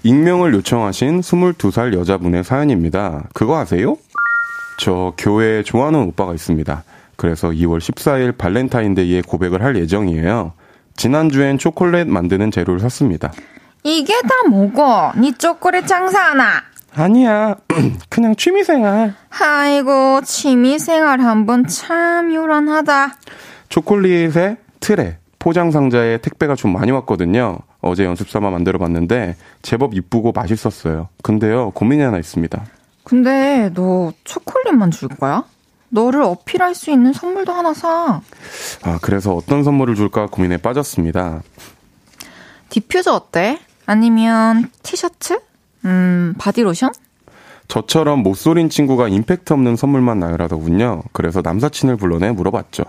익명을 요청하신 22살 여자분의 사연입니다. 그거 아세요? 저 교회에 좋아하는 오빠가 있습니다. 그래서 2월 14일 발렌타인데이에 고백을 할 예정이에요. 지난주엔 초콜릿 만드는 재료를 샀습니다. 이게 다 뭐고? 니 초콜릿 장사하나? 아니야. [CLEARS THROAT] 그냥 취미생활. 아이고 취미생활 한번 참 요란하다. 초콜릿에 틀에 포장 상자에 택배가 좀 많이 왔거든요. 어제 연습 삼아 만들어 봤는데 제법 이쁘고 맛있었어요. 근데요, 고민이 하나 있습니다. 근데 너 초콜릿만 줄 거야? 너를 어필할 수 있는 선물도 하나 사. 아, 그래서 어떤 선물을 줄까 고민에 빠졌습니다. 디퓨저 어때? 아니면 티셔츠? 음, 바디로션? 저처럼 모쏠인 친구가 임팩트 없는 선물만 나열하더군요. 그래서 남사친을 불러내 물어봤죠.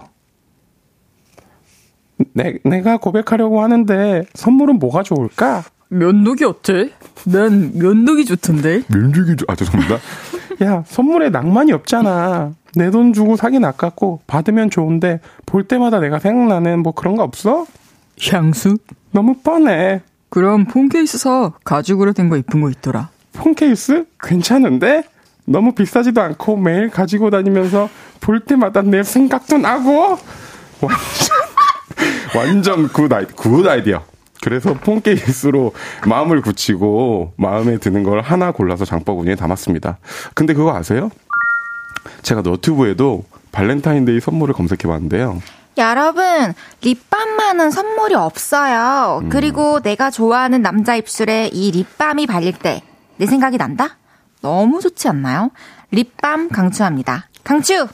내, 내가 고백하려고 하는데 선물은 뭐가 좋을까? 면도기 어때? 난 면도기 좋던데. 면죽이 아 죄송합니다. 야 선물에 낭만이 없잖아. 내 돈 주고 사긴 아깝고 받으면 좋은데 볼 때마다 내가 생각나는 뭐 그런 거 없어? 향수? 너무 뻔해. 그럼 폰 케이스 사. 가죽으로 된 거 이쁜 거 있더라. 폰 케이스 괜찮은데? 너무 비싸지도 않고 매일 가지고 다니면서 볼 때마다 내 생각도 나고 완전 완전 good i good idea. 그래서 폰 케이스로 마음을 굳히고 마음에 드는 걸 하나 골라서 장바구니에 담았습니다. 근데 그거 아세요? 제가 너튜브에도 발렌타인데이 선물을 검색해 봤는데요. 여러분, 립밤만한 선물이 없어요. 그리고 내가 좋아하는 남자 입술에 이 립밤이 발릴 때 내 생각이 난다? 너무 좋지 않나요? 립밤 강추합니다. 강추!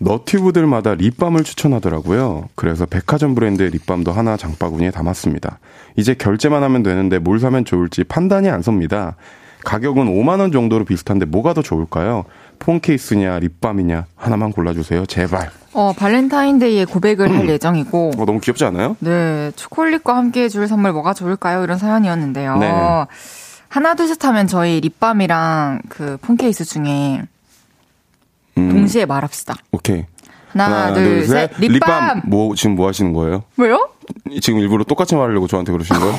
너튜버들마다 립밤을 추천하더라고요. 그래서 백화점 브랜드의 립밤도 하나 장바구니에 담았습니다. 이제 결제만 하면 되는데 뭘 사면 좋을지 판단이 안 섭니다. 가격은 5만원 정도로 비슷한데 뭐가 더 좋을까요? 폰 케이스냐, 립밤이냐, 하나만 골라주세요. 제발. 어, 발렌타인데이에 고백을 할 예정이고, 어, 너무 귀엽지 않아요? 네, 초콜릿과 함께 줄 선물 뭐가 좋을까요? 이런 사연이었는데요. 네. 하나 둘 셋 하면 저희 립밤이랑 그 폰케이스 중에 음, 동시에 말합시다. 오케이. 하나, 둘, 셋. 립밤. 뭐 지금 뭐 하시는 거예요? 왜요? 지금 일부러 똑같이 말하려고 저한테 그러신 [LAUGHS] 거예요?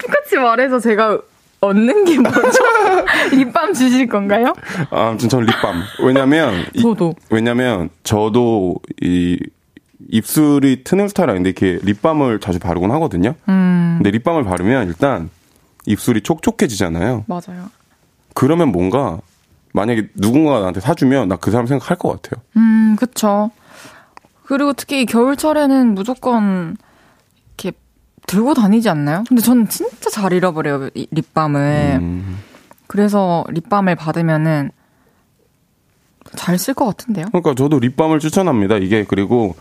똑같이 말해서 제가 얻는 게 뭐죠? [LAUGHS] 립밤 주실 건가요? 아, 아무튼 저는 립밤. 왜냐면 이- 저도. 왜냐면 저도 이 입술이 트는 스타일 아닌데 이렇게 립밤을 자주 바르곤 하거든요. 음. 근데 립밤을 바르면 일단 입술이 촉촉해지잖아요. 맞아요. 그러면 뭔가 만약에 누군가가 나한테 사주면 나 그 사람 생각할 것 같아요. 음, 그쵸. 그리고 특히 겨울철에는 무조건 이렇게 들고 다니지 않나요? 근데 저는 진짜 잘 잃어버려요, 이 립밤을. 음. 그래서 립밤을 받으면은 잘 쓸 것 같은데요? 그러니까 저도 립밤을 추천합니다. 이게 그리고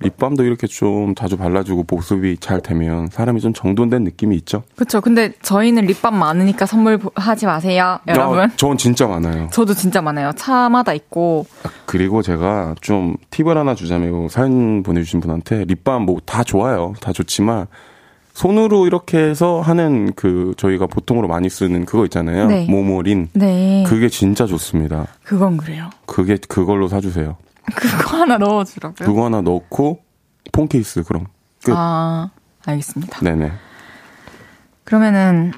립밤도 이렇게 좀 자주 발라주고 보습이 잘 되면 사람이 좀 정돈된 느낌이 있죠. 그쵸. 근데 저희는 립밤 많으니까 선물 보- 하지 마세요, 여러분. 아, 전 진짜 많아요. 저도 진짜 많아요. 차마다 있고. 그리고 제가 좀 팁을 하나 주자면 사연 보내주신 분한테 립밤 뭐 다 좋아요. 다 좋지만 손으로 이렇게 해서 하는 그 저희가 보통으로 많이 쓰는 그거 있잖아요. 네. 모모린. 네. 그게 진짜 좋습니다. 그건 그래요. 그게 그걸로 사주세요. [LAUGHS] 그거 하나 넣어주라고요? 그거 하나 넣고 폰 케이스 그럼 끝. 아, 알겠습니다. 네네. 그러면은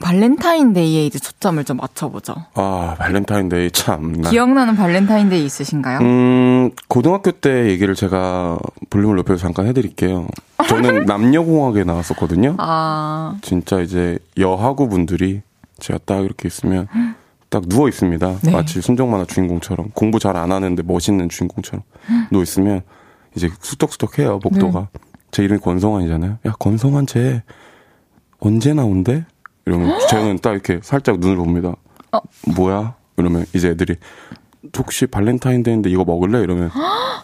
발렌타인데이에 이제 초점을 좀 맞춰보죠. 아 발렌타인데이 참. 나- 기억나는 발렌타인데이 있으신가요? 음, 고등학교 때 얘기를 제가 볼륨을 높여서 잠깐 해드릴게요. 저는 [LAUGHS] 남녀공학에 나왔었거든요. 아, 진짜 이제 여학우 분들이 제가 딱 이렇게 있으면 딱 누워 있습니다. 네. 마치 순정만화 주인공처럼 공부 잘 안 하는데 멋있는 주인공처럼 누워 있으면 이제 수덕수덕해요 복도가. 네. 제 이름이 권성환이잖아요. 야 권성환 쟤 언제 나온대? 이러면 저는 딱 이렇게 살짝 눈을 봅니다. 어. 뭐야? 이러면 이제 애들이 혹시 발렌타인데이인데 이거 먹을래? 이러면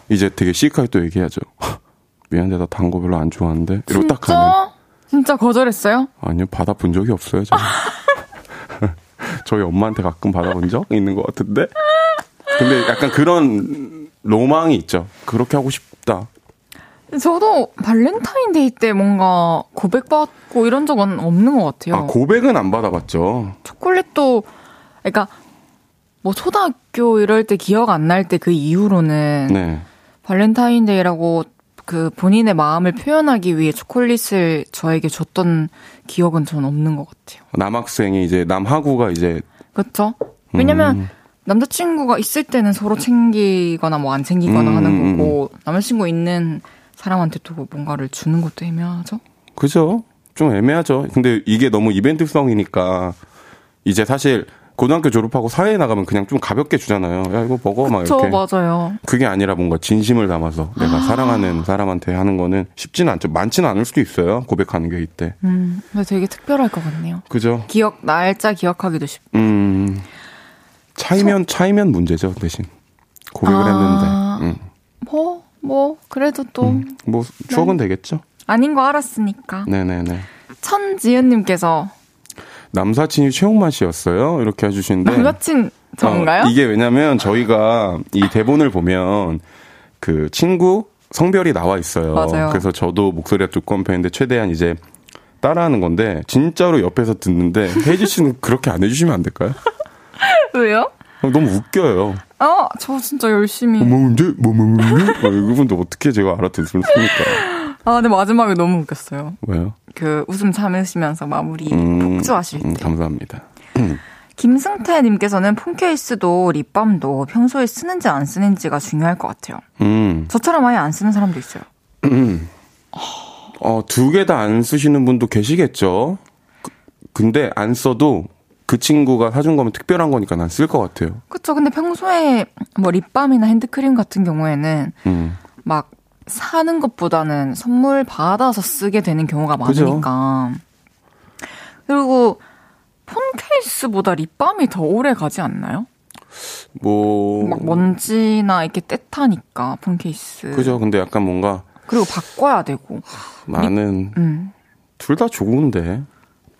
이제 되게 시크하게 또 얘기하죠. [LAUGHS] 미안한데 나 단 거 별로 안 좋아하는데. 이러고 딱 가면 진짜? 진짜 거절했어요? 아니요, 받아본 적이 없어요, 저는. [LAUGHS] 저희 엄마한테 가끔 받아본 적 있는 것 같은데? 근데 약간 그런 로망이 있죠. 그렇게 하고 싶다. 저도 발렌타인데이 때 뭔가 고백받고 이런 적은 없는 것 같아요. 아, 고백은 안 받아봤죠. 초콜릿도, 그러니까 뭐 초등학교 이럴 때 기억 안 날 때 그 이후로는 네. 발렌타인데이라고 그 본인의 마음을 표현하기 위해 초콜릿을 저에게 줬던 기억은 전 없는 것 같아요. 남학생이 이제, 남학우가 이제, 그렇죠? 왜냐면 음. 남자친구가 있을 때는 서로 챙기거나 뭐 안 챙기거나 음, 하는 음, 거고 남자친구 있는 사람한테 또 뭔가를 주는 것도 애매하죠? 그죠? 좀 애매하죠. 근데 이게 너무 이벤트성이니까, 이제 사실, 고등학교 졸업하고 사회에 나가면 그냥 좀 가볍게 주잖아요. 야, 이거 먹어, 막저 이렇게. 맞아요. 그게 아니라 뭔가 진심을 담아서 내가 사랑하는 사람한테 하는 거는 쉽지는 않죠. 많지는 않을 수도 있어요. 고백하는 게 이때. 음, 근데 되게 특별할 것 같네요. 그죠? 기억 날짜 기억하기도 쉽. 음. 차이면 차이면 문제죠, 대신. 고백을 아. 했는데. 뭐, 뭐 그래도 또 음. 뭐 추억은 되겠죠? 아닌 거 알았으니까. 네, 네, 네. 천지은님께서 남사친이 최홍만 씨였어요. 이렇게 해 주시는데. 남자친 전가요? 어, 이게 왜냐면 저희가 이 대본을 보면 그 친구 성별이 나와 있어요. 맞아요. 그래서 저도 목소리가 두꺼운 편인데 최대한 이제 따라하는 건데 진짜로 옆에서 듣는데 혜지 씨는 그렇게 안 해주시면 안 될까요? [LAUGHS] 왜요? 너무 웃겨요. 어, 저 진짜 열심히. 뭐 문제 뭐 문제 이분도 어떻게 제가 알아듣습니까? 아, 근데 마지막에 너무 웃겼어요. 왜요? 그 웃음 참으시면서 마무리 음, 폭주하실 때. 음, 감사합니다. 김승태님께서는 폰케이스도 립밤도 평소에 쓰는지 안 쓰는지가 중요할 것 같아요. 음, 저처럼 아예 안 쓰는 사람도 있어요. 어, 두 개 다 안 쓰시는 분도 계시겠죠. 그- 근데 안 써도 그 친구가 사준 거면 특별한 거니까 난 쓸 것 같아요. 그쵸. 근데 평소에 뭐 립밤이나 핸드크림 같은 경우에는 음. 막 사는 것보다는 선물 받아서 쓰게 되는 경우가 그죠. 많으니까. 그리고 폰 케이스보다 립밤이 더 오래 가지 않나요? 뭐 막 먼지나 이렇게 때타니까 폰 케이스. 그죠. 근데 약간 뭔가 그리고 바꿔야 되고. 많은 음. 둘다 좋은데.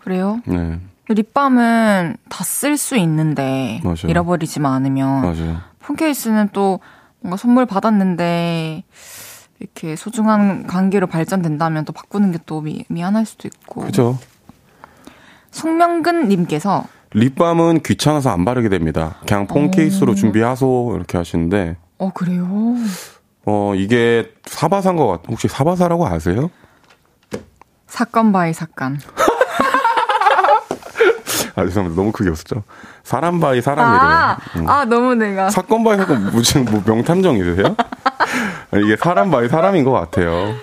그래요? 네. 립밤은 다 쓸 수 있는데 맞아요. 잃어버리지만 않으면 맞아요. 폰 케이스는 또 뭔가 선물 받았는데 이렇게 소중한 관계로 발전된다면 또 바꾸는 게 또 미안할 수도 있고. 그죠. 송명근 님께서 립밤은 귀찮아서 안 바르게 됩니다. 그냥 폰 오. 케이스로 준비하소 이렇게 하시는데 어 그래요. 어 이게 사바사인 것 같. 혹시 사바사라고 아세요? 사건 by 사건. [LAUGHS] 아 죄송합니다. 너무 크게 웃었죠. 사람 by 사람이래요. 아, 음. 아 너무 내가 사건 by 사건 무슨 뭐 명탐정이세요? [LAUGHS] 이게 사람 by 사람인 것 같아요.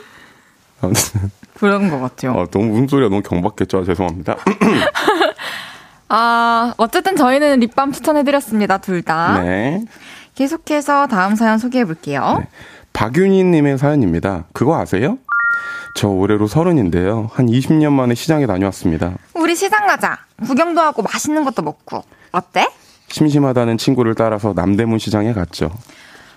[LAUGHS] 그런 것 같아요. 어, 너무 웃음소리가 너무 경박했죠. 죄송합니다. [LAUGHS] 아 어쨌든 저희는 립밤 추천해드렸습니다 둘 다. 네. 계속해서 다음 사연 소개해볼게요. 네. 박윤희님의 사연입니다. 그거 아세요? 저 올해로 서른인데요. 한 20년 만에 시장에 다녀왔습니다. 우리 시장 가자. 구경도 하고 맛있는 것도 먹고. 어때? 심심하다는 친구를 따라서 남대문 시장에 갔죠.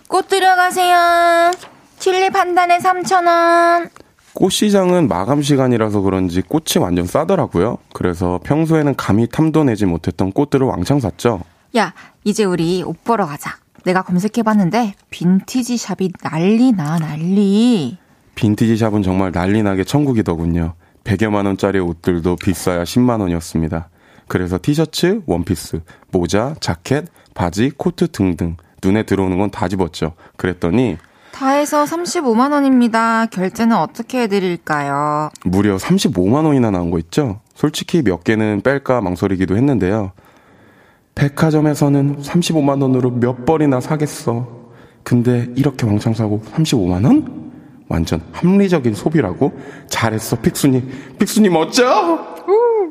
꽃 들어가세요. 튤립 한 단에 3,000원. 꽃시장은 마감 시간이라서 그런지 꽃이 완전 싸더라고요. 그래서 평소에는 감히 탐도 내지 못했던 꽃들을 왕창 샀죠. 야, 이제 우리 옷 보러 가자. 내가 검색해봤는데 빈티지 샵이 난리 나 난리. 빈티지 샵은 정말 난리나게 천국이더군요. 100여만 원짜리 옷들도 비싸야 10만 원이었습니다. 그래서 티셔츠, 원피스, 모자, 자켓, 바지, 코트 등등 눈에 들어오는 건 다 집었죠. 그랬더니 다 해서 35만 원입니다. 결제는 어떻게 해드릴까요? 무려 35만 원이나 나온 거 있죠? 솔직히 몇 개는 뺄까 망설이기도 했는데요. 백화점에서는 35만 원으로 몇 벌이나 사겠어. 근데 이렇게 왕창 사고 35만 원? 완전 합리적인 소비라고? 잘했어, 픽수님. 픽수님 멋져!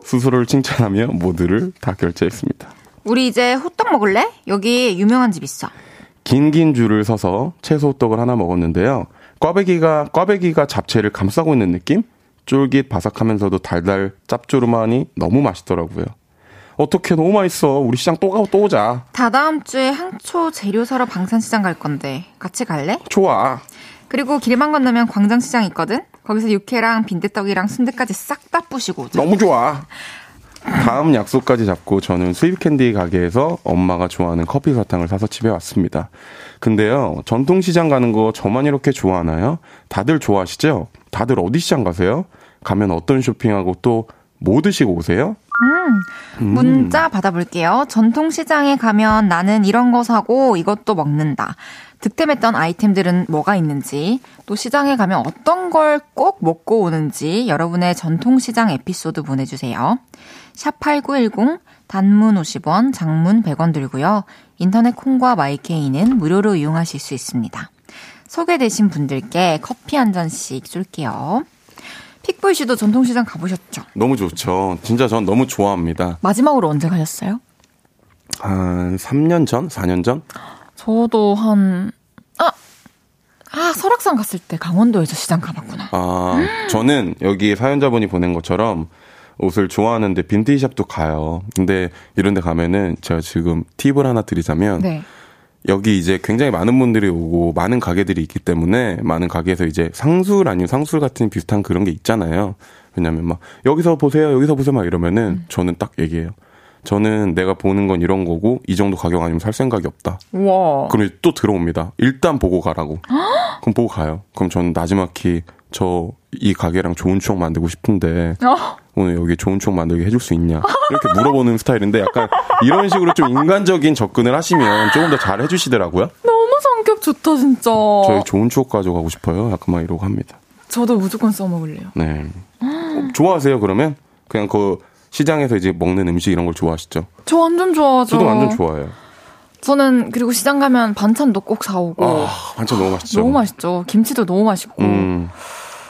스스로를 칭찬하며 모두를 다 결제했습니다. 우리 이제 호떡 먹을래? 여기 유명한 집 있어. 긴긴 줄을 서서 채소 호떡을 하나 먹었는데요. 꽈배기가 꽈배기가 잡채를 감싸고 있는 느낌? 쫄깃 바삭하면서도 달달 짭조름하니 너무 맛있더라고요. 어떻게 너무 맛있어. 우리 시장 또 가고 또 오자. 다다음 주에 향초 재료 사러 방산시장 갈 건데 같이 갈래? 좋아. 그리고 길만 건너면 광장시장 있거든? 거기서 육회랑 빈대떡이랑 순대까지 싹 다 부시고 오자. 너무 좋아. 다음 약속까지 잡고 저는 수입 캔디 가게에서 엄마가 좋아하는 커피 사탕을 사서 집에 왔습니다. 근데요, 전통시장 가는 거 저만 이렇게 좋아하나요? 다들 좋아하시죠? 다들 어디 시장 가세요? 가면 어떤 쇼핑하고 또 뭐 드시고 오세요? 문자 받아볼게요. 전통시장에 가면 나는 이런 거 사고 이것도 먹는다. 득템했던 아이템들은 뭐가 있는지, 또 시장에 가면 어떤 걸 꼭 먹고 오는지 여러분의 전통시장 에피소드 보내주세요. 샵8910 단문 50원, 장문 100원 들고요. 인터넷 콩과 마이케이는 무료로 이용하실 수 있습니다. 소개되신 분들께 커피 한 잔씩 쏠게요. 픽보이 씨도 전통시장 가보셨죠? 너무 좋죠. 진짜 전 너무 좋아합니다. 마지막으로 언제 가셨어요? 한 3년 전? 4년 전? 저도 한, 아! 아, 설악산 갔을 때 강원도에서 시장 가봤구나. 아, 저는 여기 사연자분이 보낸 것처럼 옷을 좋아하는데 빈티지샵도 가요. 근데 이런 데 가면은 제가 지금 팁을 하나 드리자면 네. 여기 이제 굉장히 많은 분들이 오고 많은 가게들이 있기 때문에 많은 가게에서 이제 상술 아니면 상술 같은 비슷한 그런 게 있잖아요. 왜냐면 막 여기서 보세요, 여기서 보세요 막 이러면은 음. 저는 딱 얘기해요. 저는 내가 보는 건 이런 거고 이 정도 가격 아니면 살 생각이 없다. 와. 그럼 또 들어옵니다. 일단 보고 가라고. [GASPS] 그럼 보고 가요. 그럼 저는 나지막히 저 이 가게랑 좋은 추억 만들고 싶은데 어, 오늘 여기 좋은 추억 만들게 해줄 수 있냐 이렇게 물어보는 스타일인데 약간 이런 식으로 좀 인간적인 접근을 하시면 조금 더 잘 해주시더라고요. 너무 성격 좋다, 진짜. 저희 좋은 추억 가져가고 싶어요. 약간 막 이러고 합니다. 저도 무조건 써먹을래요. 네. 어, 좋아하세요 그러면? 그냥 그 시장에서 이제 먹는 음식 이런 걸 좋아하시죠? 저 완전 좋아하죠. 저도 완전 좋아해요. 저는 그리고 시장 가면 반찬도 꼭 사오고. 아, 완전 너무 맛있죠. 너무 맛있죠. 김치도 너무 맛있고. 음.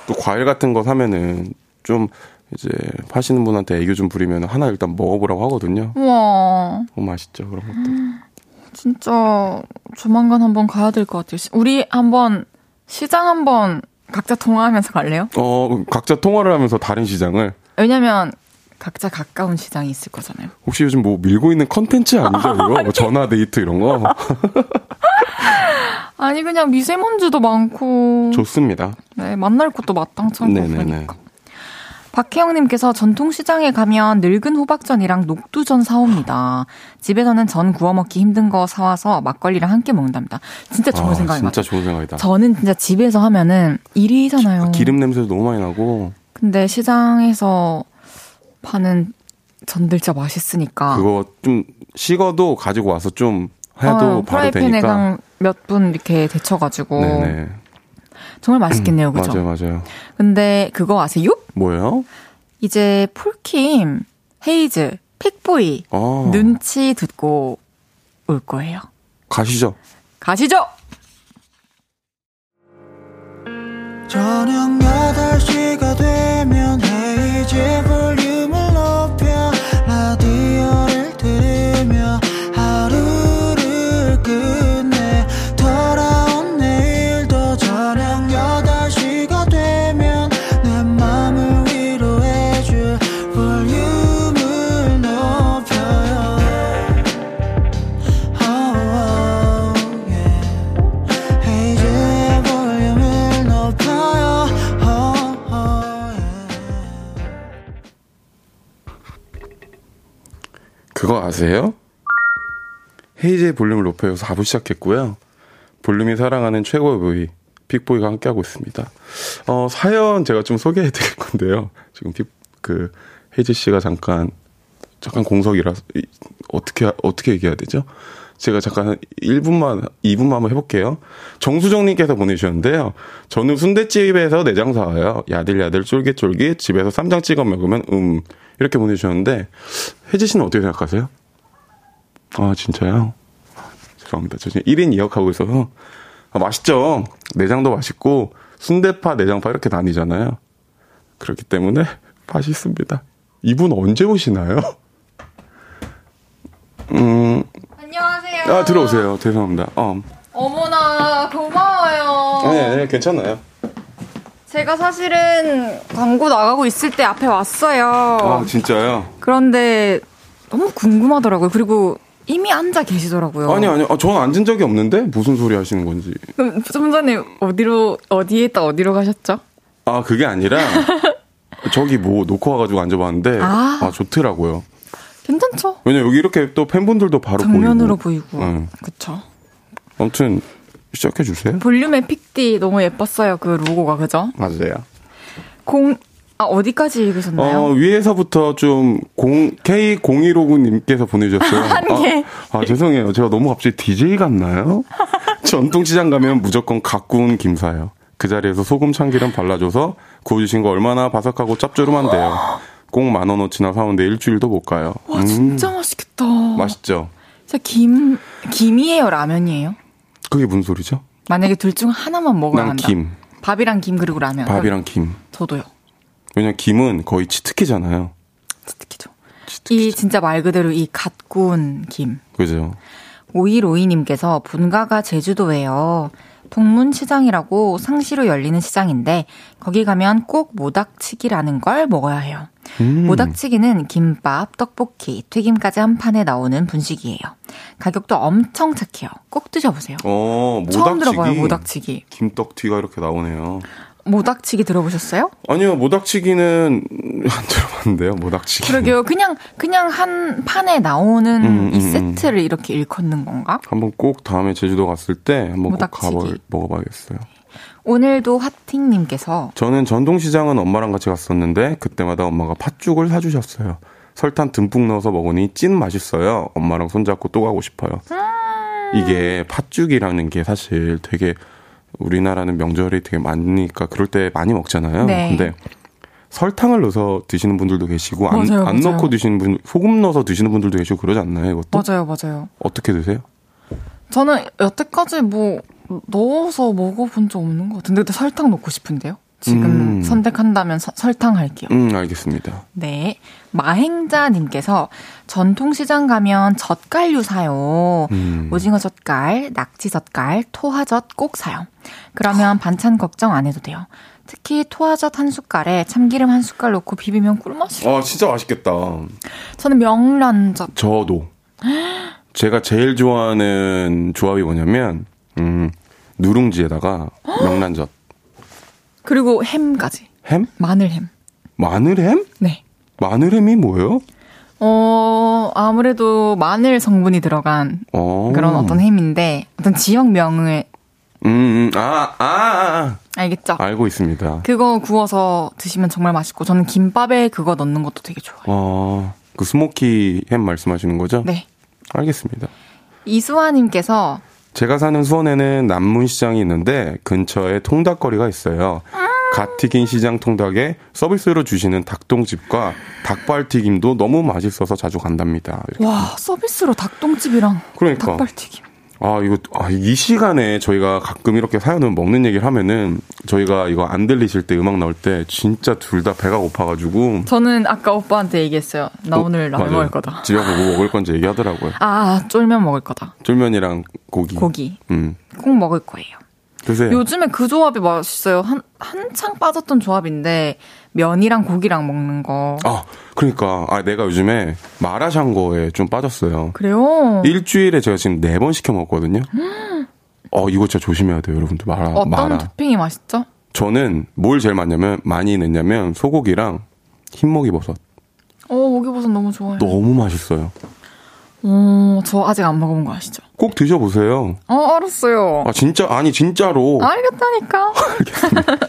또 과일 같은 거 사면은 좀 이제 파시는 분한테 애교 좀 부리면 하나 일단 먹어보라고 하거든요. 우와. 너무 맛있죠 그런 것도. 진짜 조만간 한번 가야 될 것 같아요. 시- 우리 한번 시장 한번 각자 통화하면서 갈래요? 어 각자 통화를 하면서 다른 시장을 왜냐면 각자 가까운 시장이 있을 거잖아요. 혹시 요즘 뭐 밀고 있는 컨텐츠 아니죠 [LAUGHS] 이거? 뭐 전화 데이트 이런 거 [LAUGHS] 아니 그냥 미세먼지도 많고 좋습니다. 네, 만날 곳도 마땅찮고 네네네. 그러니까. 박혜영님께서 전통시장에 가면 늙은 호박전이랑 녹두전 사옵니다. 집에서는 전 구워 먹기 힘든 거 사와서 막걸리랑 함께 먹는답니다. 진짜 좋은 아, 생각인 것 진짜. 좋은 생각이다. 저는 진짜 집에서 하면은 일이잖아요. 기 름 냄새도 너무 많이 나고 근데 시장에서 파는 전들자 맛있으니까. 그거 좀 식어도 가지고 와서 좀 해도 어, 바로 프라이팬에 되니까. 몇분 이렇게 데쳐가지고. 네네. 정말 맛있겠네요, 그죠? 맞아요, 맞아요. 근데 그거 아세요? 뭐요? 이제 폴킴, 헤이즈, 픽보이 아. 눈치 듣고 올 거예요. 가시죠. 가시죠! 저녁 8시가 되면 헤이즈 볼륨을 아세요? 헤이즈의 볼륨을 높여서 4부 시작했고요. 볼륨이 사랑하는 최고의 부위, 픽보이가 함께하고 있습니다. 어, 사연 제가 좀 소개해 드릴 건데요. 지금 픽, 그, 헤이즈 씨가 잠깐, 잠깐 공석이라서, 이, 어떻게, 어떻게 얘기해야 되죠? 제가 잠깐 1분만, 2분만 한번 해볼게요. 정수정님께서 보내주셨는데요. 저는 순대집에서 내장 사와요. 야들야들 쫄깃쫄깃 집에서 쌈장 찍어 먹으면 음 이렇게 보내주셨는데 혜지 씨는 어떻게 생각하세요? 아 진짜요? 죄송합니다. 저 지금 1인 2역 하고 있어서 아, 맛있죠. 내장도 맛있고 순대파, 내장파 이렇게 나뉘잖아요. 그렇기 때문에 [LAUGHS] 맛있습니다. 이분 언제 오시나요? [LAUGHS] 음. 안녕하세요. 아 들어오세요. 죄송합니다. 어. 어머나 고마워요. 네, 네 괜찮아요. 제가 사실은 광고 나가고 있을 때 앞에 왔어요. 아 진짜요? 그런데 너무 궁금하더라고요. 그리고 이미 앉아 계시더라고요. 아니 아니, 아, 저는 앉은 적이 없는데 무슨 소리 하시는 건지. 그럼 좀 전에 어디로 어디에 있다 어디로 가셨죠? 아 그게 아니라 [LAUGHS] 저기 뭐 놓고 와가지고 앉아봤는데 아, 아 좋더라고요. 괜찮죠? 왜냐 여기 이렇게 또 팬분들도 바로 정면으로 보이고, 보이고. 네. 그쵸. 아무튼 시작해 주세요. 볼륨의 픽디 너무 예뻤어요 그 로고가 그죠? 맞아요. 공 아, 어디까지 읽으셨나요? 어, 위에서부터 좀, 공, K0159님께서 보내주셨어요. [LAUGHS] 한 개. 아, 아, 죄송해요. 제가 너무 갑자기 DJ 같나요? [LAUGHS] 전통시장 가면 무조건 가꾸운 김사요. 그 자리에서 소금 참기름 발라줘서 구워주신 거 얼마나 바삭하고 짭조름한데요. 꼭 만 원어치나 사오는데 일주일도 못 가요. 와, 음. 진짜 맛있겠다. 맛있죠? 진짜 김, 김이에요, 라면이에요? 그게 무슨 소리죠? 만약에 둘 중 하나만 먹어야 난 한다. 김. 밥이랑 김 그리고 라면. 밥이랑 김. 저도요. 왜냐 김은 거의 치트키잖아요. 치트키죠. 이 진짜 말 그대로 이 갓 구운 김. 그죠. 5152님께서 본가가 제주도예요. 동문시장이라고 상시로 열리는 시장인데 거기 가면 꼭 모닥치기라는 걸 먹어야 해요. 음. 모닥치기는 김밥, 떡볶이, 튀김까지 한 판에 나오는 분식이에요. 가격도 엄청 착해요. 꼭 드셔보세요. 어, 모닥치기. 처음 들어봐요, 모닥치기. 김떡튀가 이렇게 나오네요. 모닥치기 들어보셨어요? 아니요, 모닥치기는 [LAUGHS] 안 들어봤는데요, 모닥치기. 그러게요. 그냥, 그냥 한 판에 나오는 음, 이 음, 음. 세트를 음. 이렇게 일컫는 건가? 한번 꼭 다음에 제주도 갔을 때 한번 모닥치기. 꼭 가볼, 먹어봐야겠어요. 오늘도 화팅님께서 저는 전통시장은 엄마랑 같이 갔었는데 그때마다 엄마가 팥죽을 사주셨어요. 설탕 듬뿍 넣어서 먹으니 찐 맛있어요. 엄마랑 손잡고 또 가고 싶어요. 음~ 이게 팥죽이라는 게 사실 되게 우리나라는 명절이 되게 많으니까 그럴 때 많이 먹잖아요. 네. 근데 설탕을 넣어서 드시는 분들도 계시고 안, 맞아요, 안 맞아요. 넣고 드시는 분 소금 넣어서 드시는 분들도 계시고 그러지 않나요? 이것도 맞아요, 맞아요. 어떻게 드세요? 저는 여태까지 뭐 넣어서 먹어본 적 없는 것 같은데 근데 설탕 넣고 싶은데요. 지금 음. 선택한다면 서, 설탕 할게요. 음, 알겠습니다. 네. 마행자님께서 전통시장 가면 젓갈류 사요. 음. 오징어 젓갈, 낙지 젓갈, 토화젓 꼭 사요. 그러면 반찬 걱정 안 해도 돼요. 특히 토화젓 한 숟갈에 참기름 한 숟갈 넣고 비비면 꿀맛이에요. 아, 진짜 맛있겠다. 저는 명란젓. 저도. 제가 제일 좋아하는 조합이 뭐냐면, 음, 누룽지에다가 명란젓. 그리고 햄까지. 햄? 마늘햄. 마늘햄? 네. 마늘햄이 뭐예요? 어, 아무래도 마늘 성분이 들어간 어. 그런 어떤 햄인데, 어떤 지역명을. 음, 음, 아, 아, 아. 알겠죠? 알고 있습니다. 그거 구워서 드시면 정말 맛있고, 저는 김밥에 그거 넣는 것도 되게 좋아요. 어, 그 스모키 햄 말씀하시는 거죠? 네. 알겠습니다. 이수아님께서 제가 사는 수원에는 남문시장이 있는데 근처에 통닭거리가 있어요. 갓 튀긴 시장 통닭에 서비스로 주시는 닭똥집과 닭발튀김도 너무 맛있어서 자주 간답니다. 이렇게. 와 서비스로 닭똥집이랑 그러니까. 닭발튀김. 아, 이거, 아, 이 시간에 저희가 가끔 이렇게 사연을 먹는 얘기를 하면은 저희가 이거 안 들리실 때 음악 나올 때 진짜 둘 다 배가 고파가지고. 저는 아까 오빠한테 얘기했어요. 나 어, 오늘 라면 맞아요. 먹을 거다. 집에 가고 뭐 먹을 건지 얘기하더라고요. 아 쫄면 먹을 거다. 쫄면이랑 고기. 고기 음. 꼭 먹을 거예요. 드세요. 요즘에 그 조합이 맛있어요. 한 한창 빠졌던 조합인데 면이랑 고기랑 먹는 거. 아, 그러니까. 아, 내가 요즘에 마라샹궈에 좀 빠졌어요. 그래요? 일주일에 제가 지금 네 번 시켜 먹거든요. [GASPS] 어, 이거 진짜 조심해야 돼요, 여러분들. 마라, 어떤 마라. 토핑이 맛있죠? 저는 뭘 제일 많냐면, 많이 넣냐면, 소고기랑 흰목이 버섯. 어 목이 버섯 너무 좋아요. 너무 맛있어요. 어, 저 아직 안 먹어본 거 아시죠? 꼭 드셔보세요. 어 알았어요. 아, 진짜, 아니, 진짜로. 알겠다니까. [LAUGHS]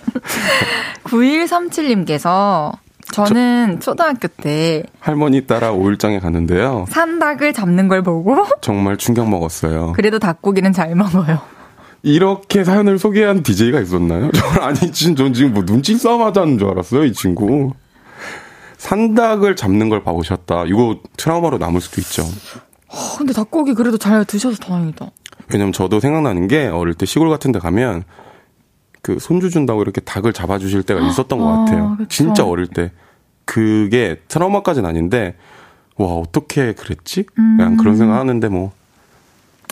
9137님께서 저는 초등학교 때 할머니 따라 오일장에 갔는데요. 산닭을 잡는 걸 보고 [LAUGHS] 정말 충격 먹었어요. 그래도 닭고기는 잘 먹어요. 이렇게 사연을 소개한 DJ가 있었나요? [LAUGHS] 저 아니, 진, 전 지금 뭐 눈치 싸움 하자는 줄 알았어요, 이 친구. 산닭을 잡는 걸 봐보셨다. 이거 트라우마로 남을 수도 있죠. 어, 근데 닭고기 그래도 잘 드셔서 다행이다. 왜냐면 저도 생각나는 게 어릴 때 시골 같은 데 가면 그 손주 준다고 이렇게 닭을 잡아주실 때가 있었던 것 아, 같아요. 그쵸. 진짜 어릴 때. 그게 트라우마까지는 아닌데, 와, 어떻게 그랬지? 약간 그런 생각 하는데 뭐,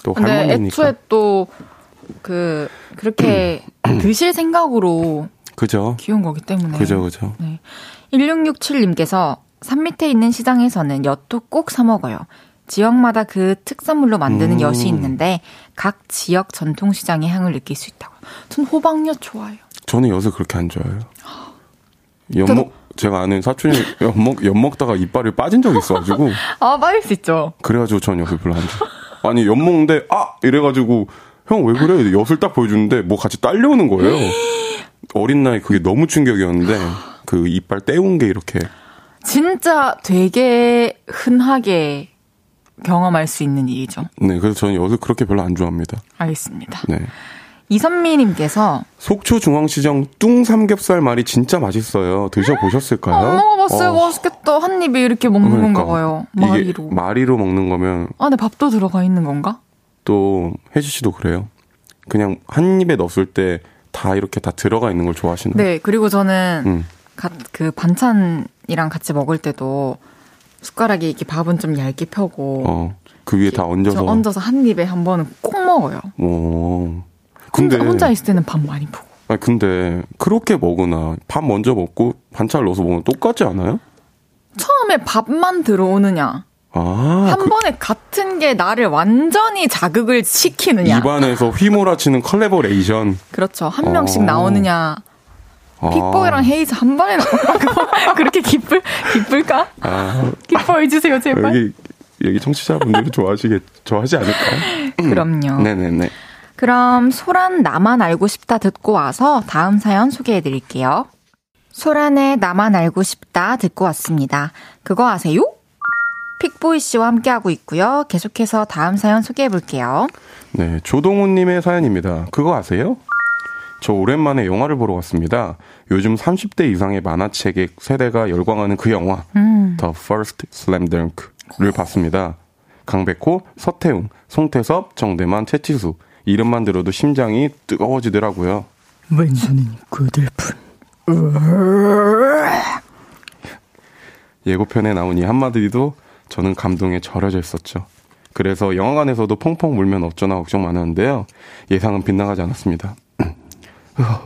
또 할머니니까. 애초에 또 그 그렇게 [CLEARS THROAT] 드실 생각으로 그죠. 키운 거기 때문에. 그죠, 그죠. 네. 1667님께서 산 밑에 있는 시장에서는 엿도 꼭 사 먹어요. 지역마다 그 특산물로 만드는 음. 엿이 있는데 각 지역 전통 시장의 향을 느낄 수 있다고. 전 호박엿 좋아해요. 저는 엿을 그렇게 안 좋아해요. [GASPS] 엿먹, 제가 아는 사촌이 [LAUGHS] 엿먹, 엿 먹다가 이빨이 빠진 적이 있어가지고, [LAUGHS] 아, 빠질 수 있죠. 그래가지고 전 엿을 별로 안 좋아. 아니, 엿 먹는데, 아! 이래가지고, 형 왜 그래? 엿을 딱 보여주는데, 뭐 같이 딸려오는 거예요. [GASPS] 어린 나이 그게 너무 충격이었는데, 그 이빨 떼운 게 이렇게, 진짜 되게 흔하게 경험할 수 있는 일이죠. 네, 그래서 저는 엿을 그렇게 별로 안 좋아합니다. 알겠습니다. 네. 이선미님께서 속초 중앙시장 뚱 삼겹살 말이 진짜 맛있어요. 드셔보셨을까요? 안 먹어봤어요. 어, 맛있겠다. 한 입에 이렇게 먹는 그러니까. 건가 봐요. 마리로. 마리로 먹는 거면 안에 밥도 들어가 있는 건가? 또 혜지 씨도 그래요. 그냥 한 입에 넣었을 때 다 이렇게 다 들어가 있는 걸 좋아하시나요? 네, 그리고 저는 음. 가- 그 반찬이랑 같이 먹을 때도 숟가락에 이렇게 밥은 좀 얇게 펴고 어, 그 위에 다 얹어서. 저 얹어서 한 입에 한 번은 꼭 먹어요. 어. 근데 혼자, 혼자 있을 때는 밥 많이 푸고. 아니, 근데 그렇게 먹으나 밥 먼저 먹고 반찬 넣어서 먹으면 똑같지 않아요? 처음에 밥만 들어오느냐, 아, 한 그 번에 같은 게 나를 완전히 자극을 시키느냐. 입안에서 휘몰아치는 컬래버레이션. 그렇죠. 한 어. 명씩 나오느냐. 아. 픽보이랑 헤이즈 한 번에 나오는 [LAUGHS] 그렇게 기쁠, 기쁠까? 아, 기뻐해 주세요, 제발. 여기 여기 청취자분들이 좋아하시겠 좋아하지 않을까요? 그럼요. 네네네. 그럼 소란 나만 알고 싶다 듣고 와서 다음 사연 소개해 드릴게요. 소란의 나만 알고 싶다 듣고 왔습니다. 그거 아세요? 픽보이 씨와 함께하고 있고요. 계속해서 다음 사연 소개해 볼게요. 네, 조동훈 님의 사연입니다. 그거 아세요? 저 오랜만에 영화를 보러 왔습니다. 요즘 30대 이상의 만화책의 세대가 열광하는 그 영화, The First Slam Dunk를 봤습니다. 강백호, 서태웅, 송태섭, 정대만, 최치수. 이름만 들어도 심장이 뜨거워지더라고요. 왼손은 고들뿐. 예고편에 나온 이 한마디도 저는 감동에 절여져 있었죠. 그래서 영화관에서도 펑펑 울면 어쩌나 걱정 많았는데요. 예상은 빗나가지 않았습니다. 으아,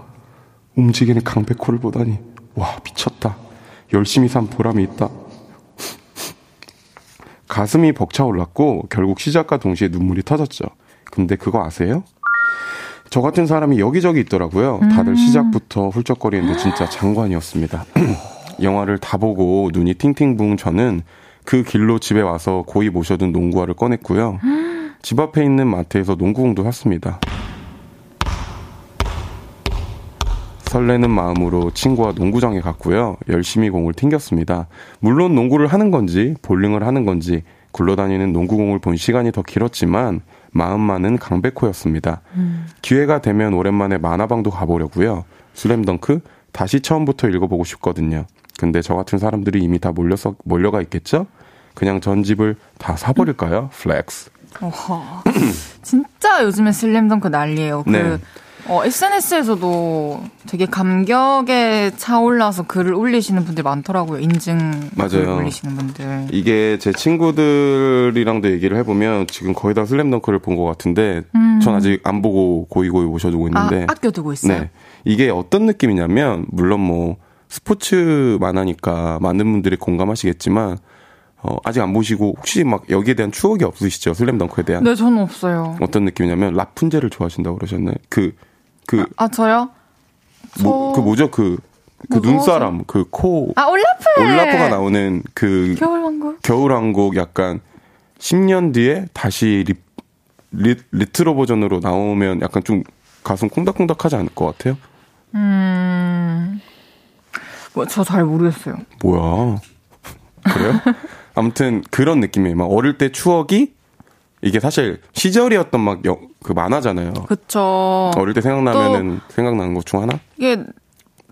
움직이는 강백호를 보다니 와 미쳤다. 열심히 산 보람이 있다. [LAUGHS] 가슴이 벅차올랐고 결국 시작과 동시에 눈물이 터졌죠. 근데 그거 아세요? 저 같은 사람이 여기저기 있더라고요. 다들 시작부터 훌쩍거리는데 진짜 장관이었습니다. [CLEARS THROAT] 영화를 다 보고 눈이 팅팅 부은 저는 그 길로 집에 와서 고이 모셔둔 농구화를 꺼냈고요. [GASPS] 집 앞에 있는 마트에서 농구공도 샀습니다. 설레는 마음으로 친구와 농구장에 갔고요. 열심히 공을 튕겼습니다. 물론 농구를 하는 건지 볼링을 하는 건지 굴러다니는 농구공을 본 시간이 더 길었지만 마음만은 강백호였습니다. 음. 기회가 되면 오랜만에 만화방도 가보려고요. 슬램덩크 다시 처음부터 읽어보고 싶거든요. 근데 저 같은 사람들이 이미 다 몰려서 몰려가 있겠죠? 그냥 전 집을 다 사버릴까요? flex. 어허. [CLEARS THROAT] 진짜 요즘에 슬램덩크 난리예요. 그 네. 어, SNS에서도 되게 감격에 차올라서 글을 올리시는 분들 많더라고요. 인증 맞아요. 올리시는 분들. 이게 제 친구들이랑도 얘기를 해보면 지금 거의 다 슬램덩크를 본 것 같은데 음. 전 아직 안 보고 고이고이 모셔두고 있는데 아, 아껴두고 있어요. 네. 이게 어떤 느낌이냐면 물론 뭐 스포츠 만화니까 많은 분들이 공감하시겠지만 어, 아직 안 보시고 혹시 막 여기에 대한 추억이 없으시죠? 슬램덩크에 대한? 네, 저는 없어요. 어떤 느낌이냐면 라푼젤을 좋아하신다고 그러셨나요? 그, 그. 아, 아 저요? 뭐, 그 뭐죠? 그, 그 뭐, 눈사람, 그 코. 아, 올라프! 올라프가 나오는 그. 겨울왕국? 겨울왕국 약간 10년 뒤에 다시 리, 리, 레트로 버전으로 나오면 약간 좀 가슴 콩닥콩닥 하지 않을 것 같아요? 음. 뭐, 저 잘 모르겠어요. 뭐야. 그래요? [LAUGHS] 아무튼 그런 느낌이에요. 막 어릴 때 추억이 이게 사실 시절이었던 막 그 만화잖아요. 그쵸. 어릴 때 생각나면은 생각나는 것 중 하나? 이게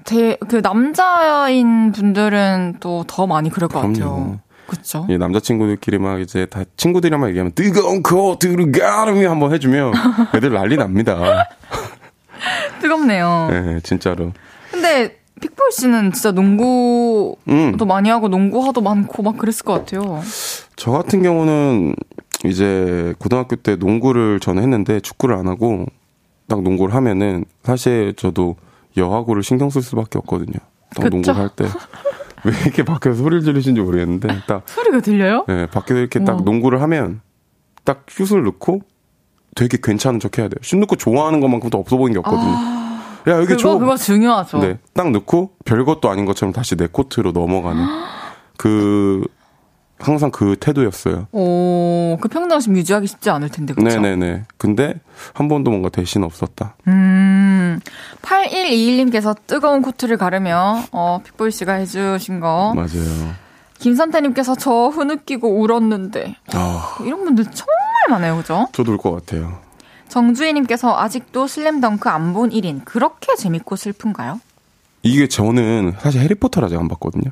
대, 그 남자인 분들은 또 더 많이 그럴 것 그럼요. 같아요. 그쵸. 예, 남자친구들끼리 막 이제 다 친구들이랑 얘기하면 뜨거운 코트를 가름이 한번 해주면 [LAUGHS] 애들 난리 납니다. [LAUGHS] 뜨겁네요. 네, 진짜로. 근데 픽볼 씨는 진짜 농구도 음. 많이 하고 농구 화도 많고 막 그랬을 것 같아요. 저 같은 경우는 이제 고등학교 때 농구를 저는 했는데 축구를 안 하고 딱 농구를 하면은 사실 저도 여하고를 신경 쓸 수밖에 없거든요. 딱? 농구를 할 때. [LAUGHS] 왜 이렇게 밖에서 소리를 지르시는지 모르겠는데 딱 소리가 들려요? 네, 밖에서 이렇게 딱 농구를 하면 딱 슛을 넣고 되게 괜찮은 척 해야 돼요. 슛 넣고 좋아하는 것만큼도 없어 보이는 게 없거든요. 아... 야, 여기 그거, 줘. 그거 중요하죠. 네. 딱 넣고 별것도 아닌 것처럼 다시 내 코트로 넘어가는. [GASPS] 그, 항상 그 태도였어요. 오, 그 평등심 유지하기 쉽지 않을 텐데, 그쵸? 네네네. 근데 한 번도 뭔가 대신 없었다. 음, 8121님께서 뜨거운 코트를 가르며, 어, 픽보이 씨가 해주신 거. 맞아요. 김선태님께서 저 흐느끼고 울었는데. 아. 이런 분들 정말 많아요, 그죠? 저도 울 것 같아요. 정주희님께서 아직도 슬램덩크 안 본 1인 그렇게 재밌고 슬픈가요? 이게 저는 사실 해리포터를 아직 안 봤거든요.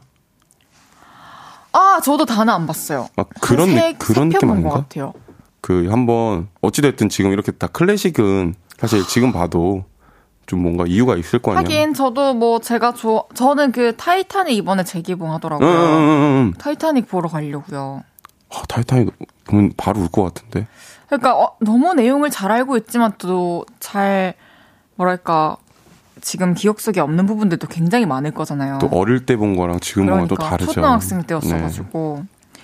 아, 저도 다는 안 봤어요. 아, 그런 세, 그런 느낌 아닌가? 같아요. 그 한번 어찌 됐든 지금 이렇게 다 클래식은 사실 지금 봐도 좀 뭔가 이유가 있을 거 아니야. 하긴 저도 뭐 제가 좋아 저는 그 타이타닉 이번에 재개봉하더라고요. 음, 음, 음, 타이타닉 보러 가려고요. 아, 타이타닉 보면 바로 울 것 같은데. 그러니까 어, 너무 내용을 잘 알고 있지만 또 잘 뭐랄까 지금 기억 속에 없는 부분들도 굉장히 많을 거잖아요. 또 어릴 때 본 거랑 지금 그러니까, 또 다르죠. 초등학생 때였어가지고 네.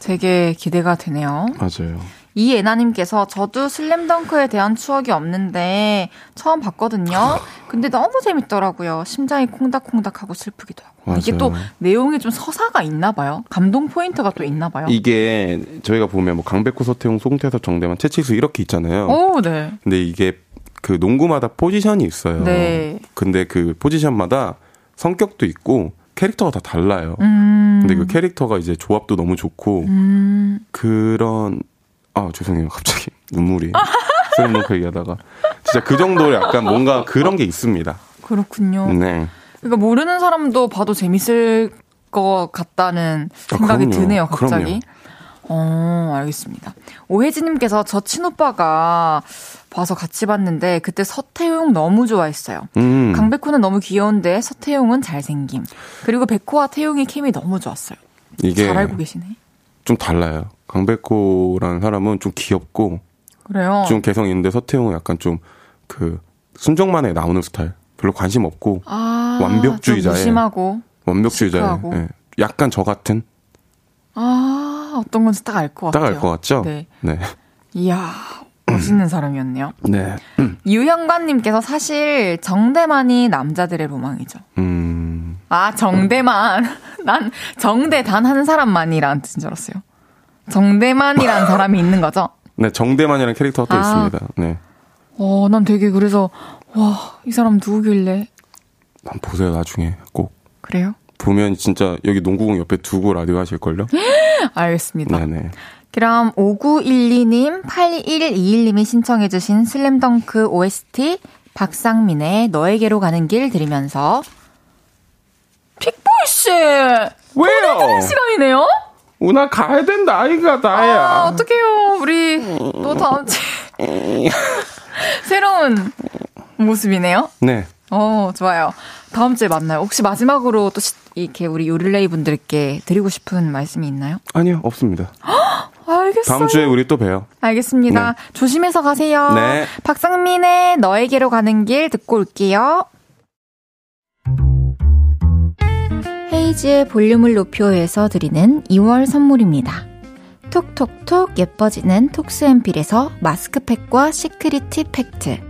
되게 기대가 되네요. 맞아요. 이애나님께서 저도 슬램덩크에 대한 추억이 없는데 처음 봤거든요. [LAUGHS] 근데 너무 재밌더라고요. 심장이 콩닥콩닥 하고 슬프기도 하고. 맞아요. 이게 또 내용이 좀 서사가 있나 봐요. 감동 포인트가 또 있나 봐요. 이게 저희가 보면 뭐 강백호, 서태웅, 송태섭, 정대만, 최치수 이렇게 있잖아요. 오, 네. 근데 이게 그 농구마다 포지션이 있어요. 네. 근데 그 포지션마다 성격도 있고 캐릭터가 다 달라요. 음. 근데 그 캐릭터가 이제 조합도 너무 좋고 음. 그런 아 죄송해요 갑자기 [LAUGHS] 눈물이 슬램덩크 얘기하다가 진짜 그 정도로 약간 뭔가 그런 게 있습니다. 그렇군요. 네. 그러니까 모르는 사람도 봐도 재밌을 것 같다는 아, 생각이 아, 드네요, 갑자기. 그럼요. 어, 알겠습니다. 오혜진님께서 저 친오빠가 봐서 같이 봤는데 그때 서태용 너무 좋아했어요. 음. 강백호는 너무 귀여운데 서태용은 잘생김. 그리고 백호와 태용이 케미 너무 좋았어요. 이게 잘 알고 계시네. 좀 달라요. 강백호라는 사람은 좀 귀엽고 그래요. 좀 개성 있는데 서태용은 약간 좀 그 순정만에 나오는 스타일. 별로 관심 없고 아, 완벽주의자에 무심하고 완벽주의자에 네. 약간 저 같은 아 어떤 건지 딱 알 것 같아요. 딱 알 것 같죠? 네. 네. 이야 멋있는 사람이었네요. 네. 유형관님께서 사실 정대만이 남자들의 로망이죠. 음. 아 정대만 [LAUGHS] 난 정대단 하는 사람만이라는 뜻인 줄 알았어요. 정대만이라는 사람이 있는 거죠? 네, 정대만이라는 캐릭터가 또 아. 있습니다. 네. 어, 난 되게 그래서 와, 이 사람 누구길래 한번 보세요, 나중에 꼭. 그래요? 보면 진짜 여기 농구공 옆에 두고 라디오 하실걸요? [GASPS] 알겠습니다. 네네. 그럼 5912님, 8121님이 신청해주신 슬램덩크 OST 박상민의 너에게로 가는 길 들으면서 픽보이씨! 왜요? 시간이네요? 오나 가야 된다, 아이가 나야. 아, 어떡해요. 우리 또 다음 주에 [LAUGHS] [LAUGHS] 새로운 모습이네요? 네. 어, 좋아요. 다음 주에 만나요. 혹시 마지막으로 또 시, 이렇게 우리 요릴레이 분들께 드리고 싶은 말씀이 있나요? 아니요, 없습니다. [GASPS] 알겠어요. 다음 주에 우리 또 봬요. 알겠습니다. 네. 조심해서 가세요. 네. 박상민의 너에게로 가는 길 듣고 올게요. 헤이즈의 볼륨을 높여서 드리는 2월 선물입니다. 톡톡톡 예뻐지는 톡스앰필에서 마스크팩과 시크릿 티 팩트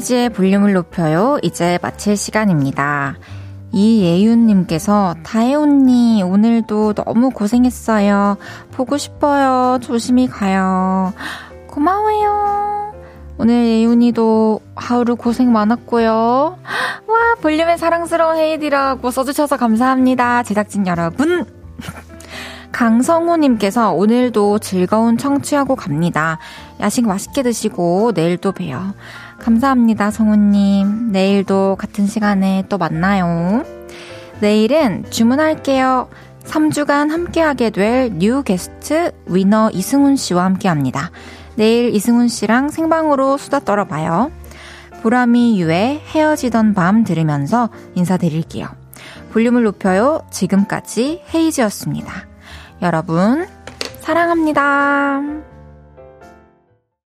헤이지의 볼륨을 높여요. 이제 마칠 시간입니다. 이예윤님께서 다혜언니 오늘도 너무 고생했어요. 보고 싶어요. 조심히 가요. 고마워요. 오늘 예윤이도 하루 고생 많았고요. [GASPS] 와 볼륨의 사랑스러운 헤이디라고 써주셔서 감사합니다. 제작진 여러분. [LAUGHS] 강성우님께서 오늘도 즐거운 청취하고 갑니다. 야식 맛있게 드시고 내일 또 봬요. 감사합니다, 성우님. 내일도 같은 시간에 또 만나요. 내일은 주문할게요. 3주간 함께하게 될 new 게스트 위너 이승훈 씨와 함께 합니다. 내일 이승훈 씨랑 생방으로 수다 떨어봐요. 보람이 유의 헤어지던 밤 들으면서 인사드릴게요. 볼륨을 높여요. 지금까지 헤이즈였습니다. 여러분, 사랑합니다.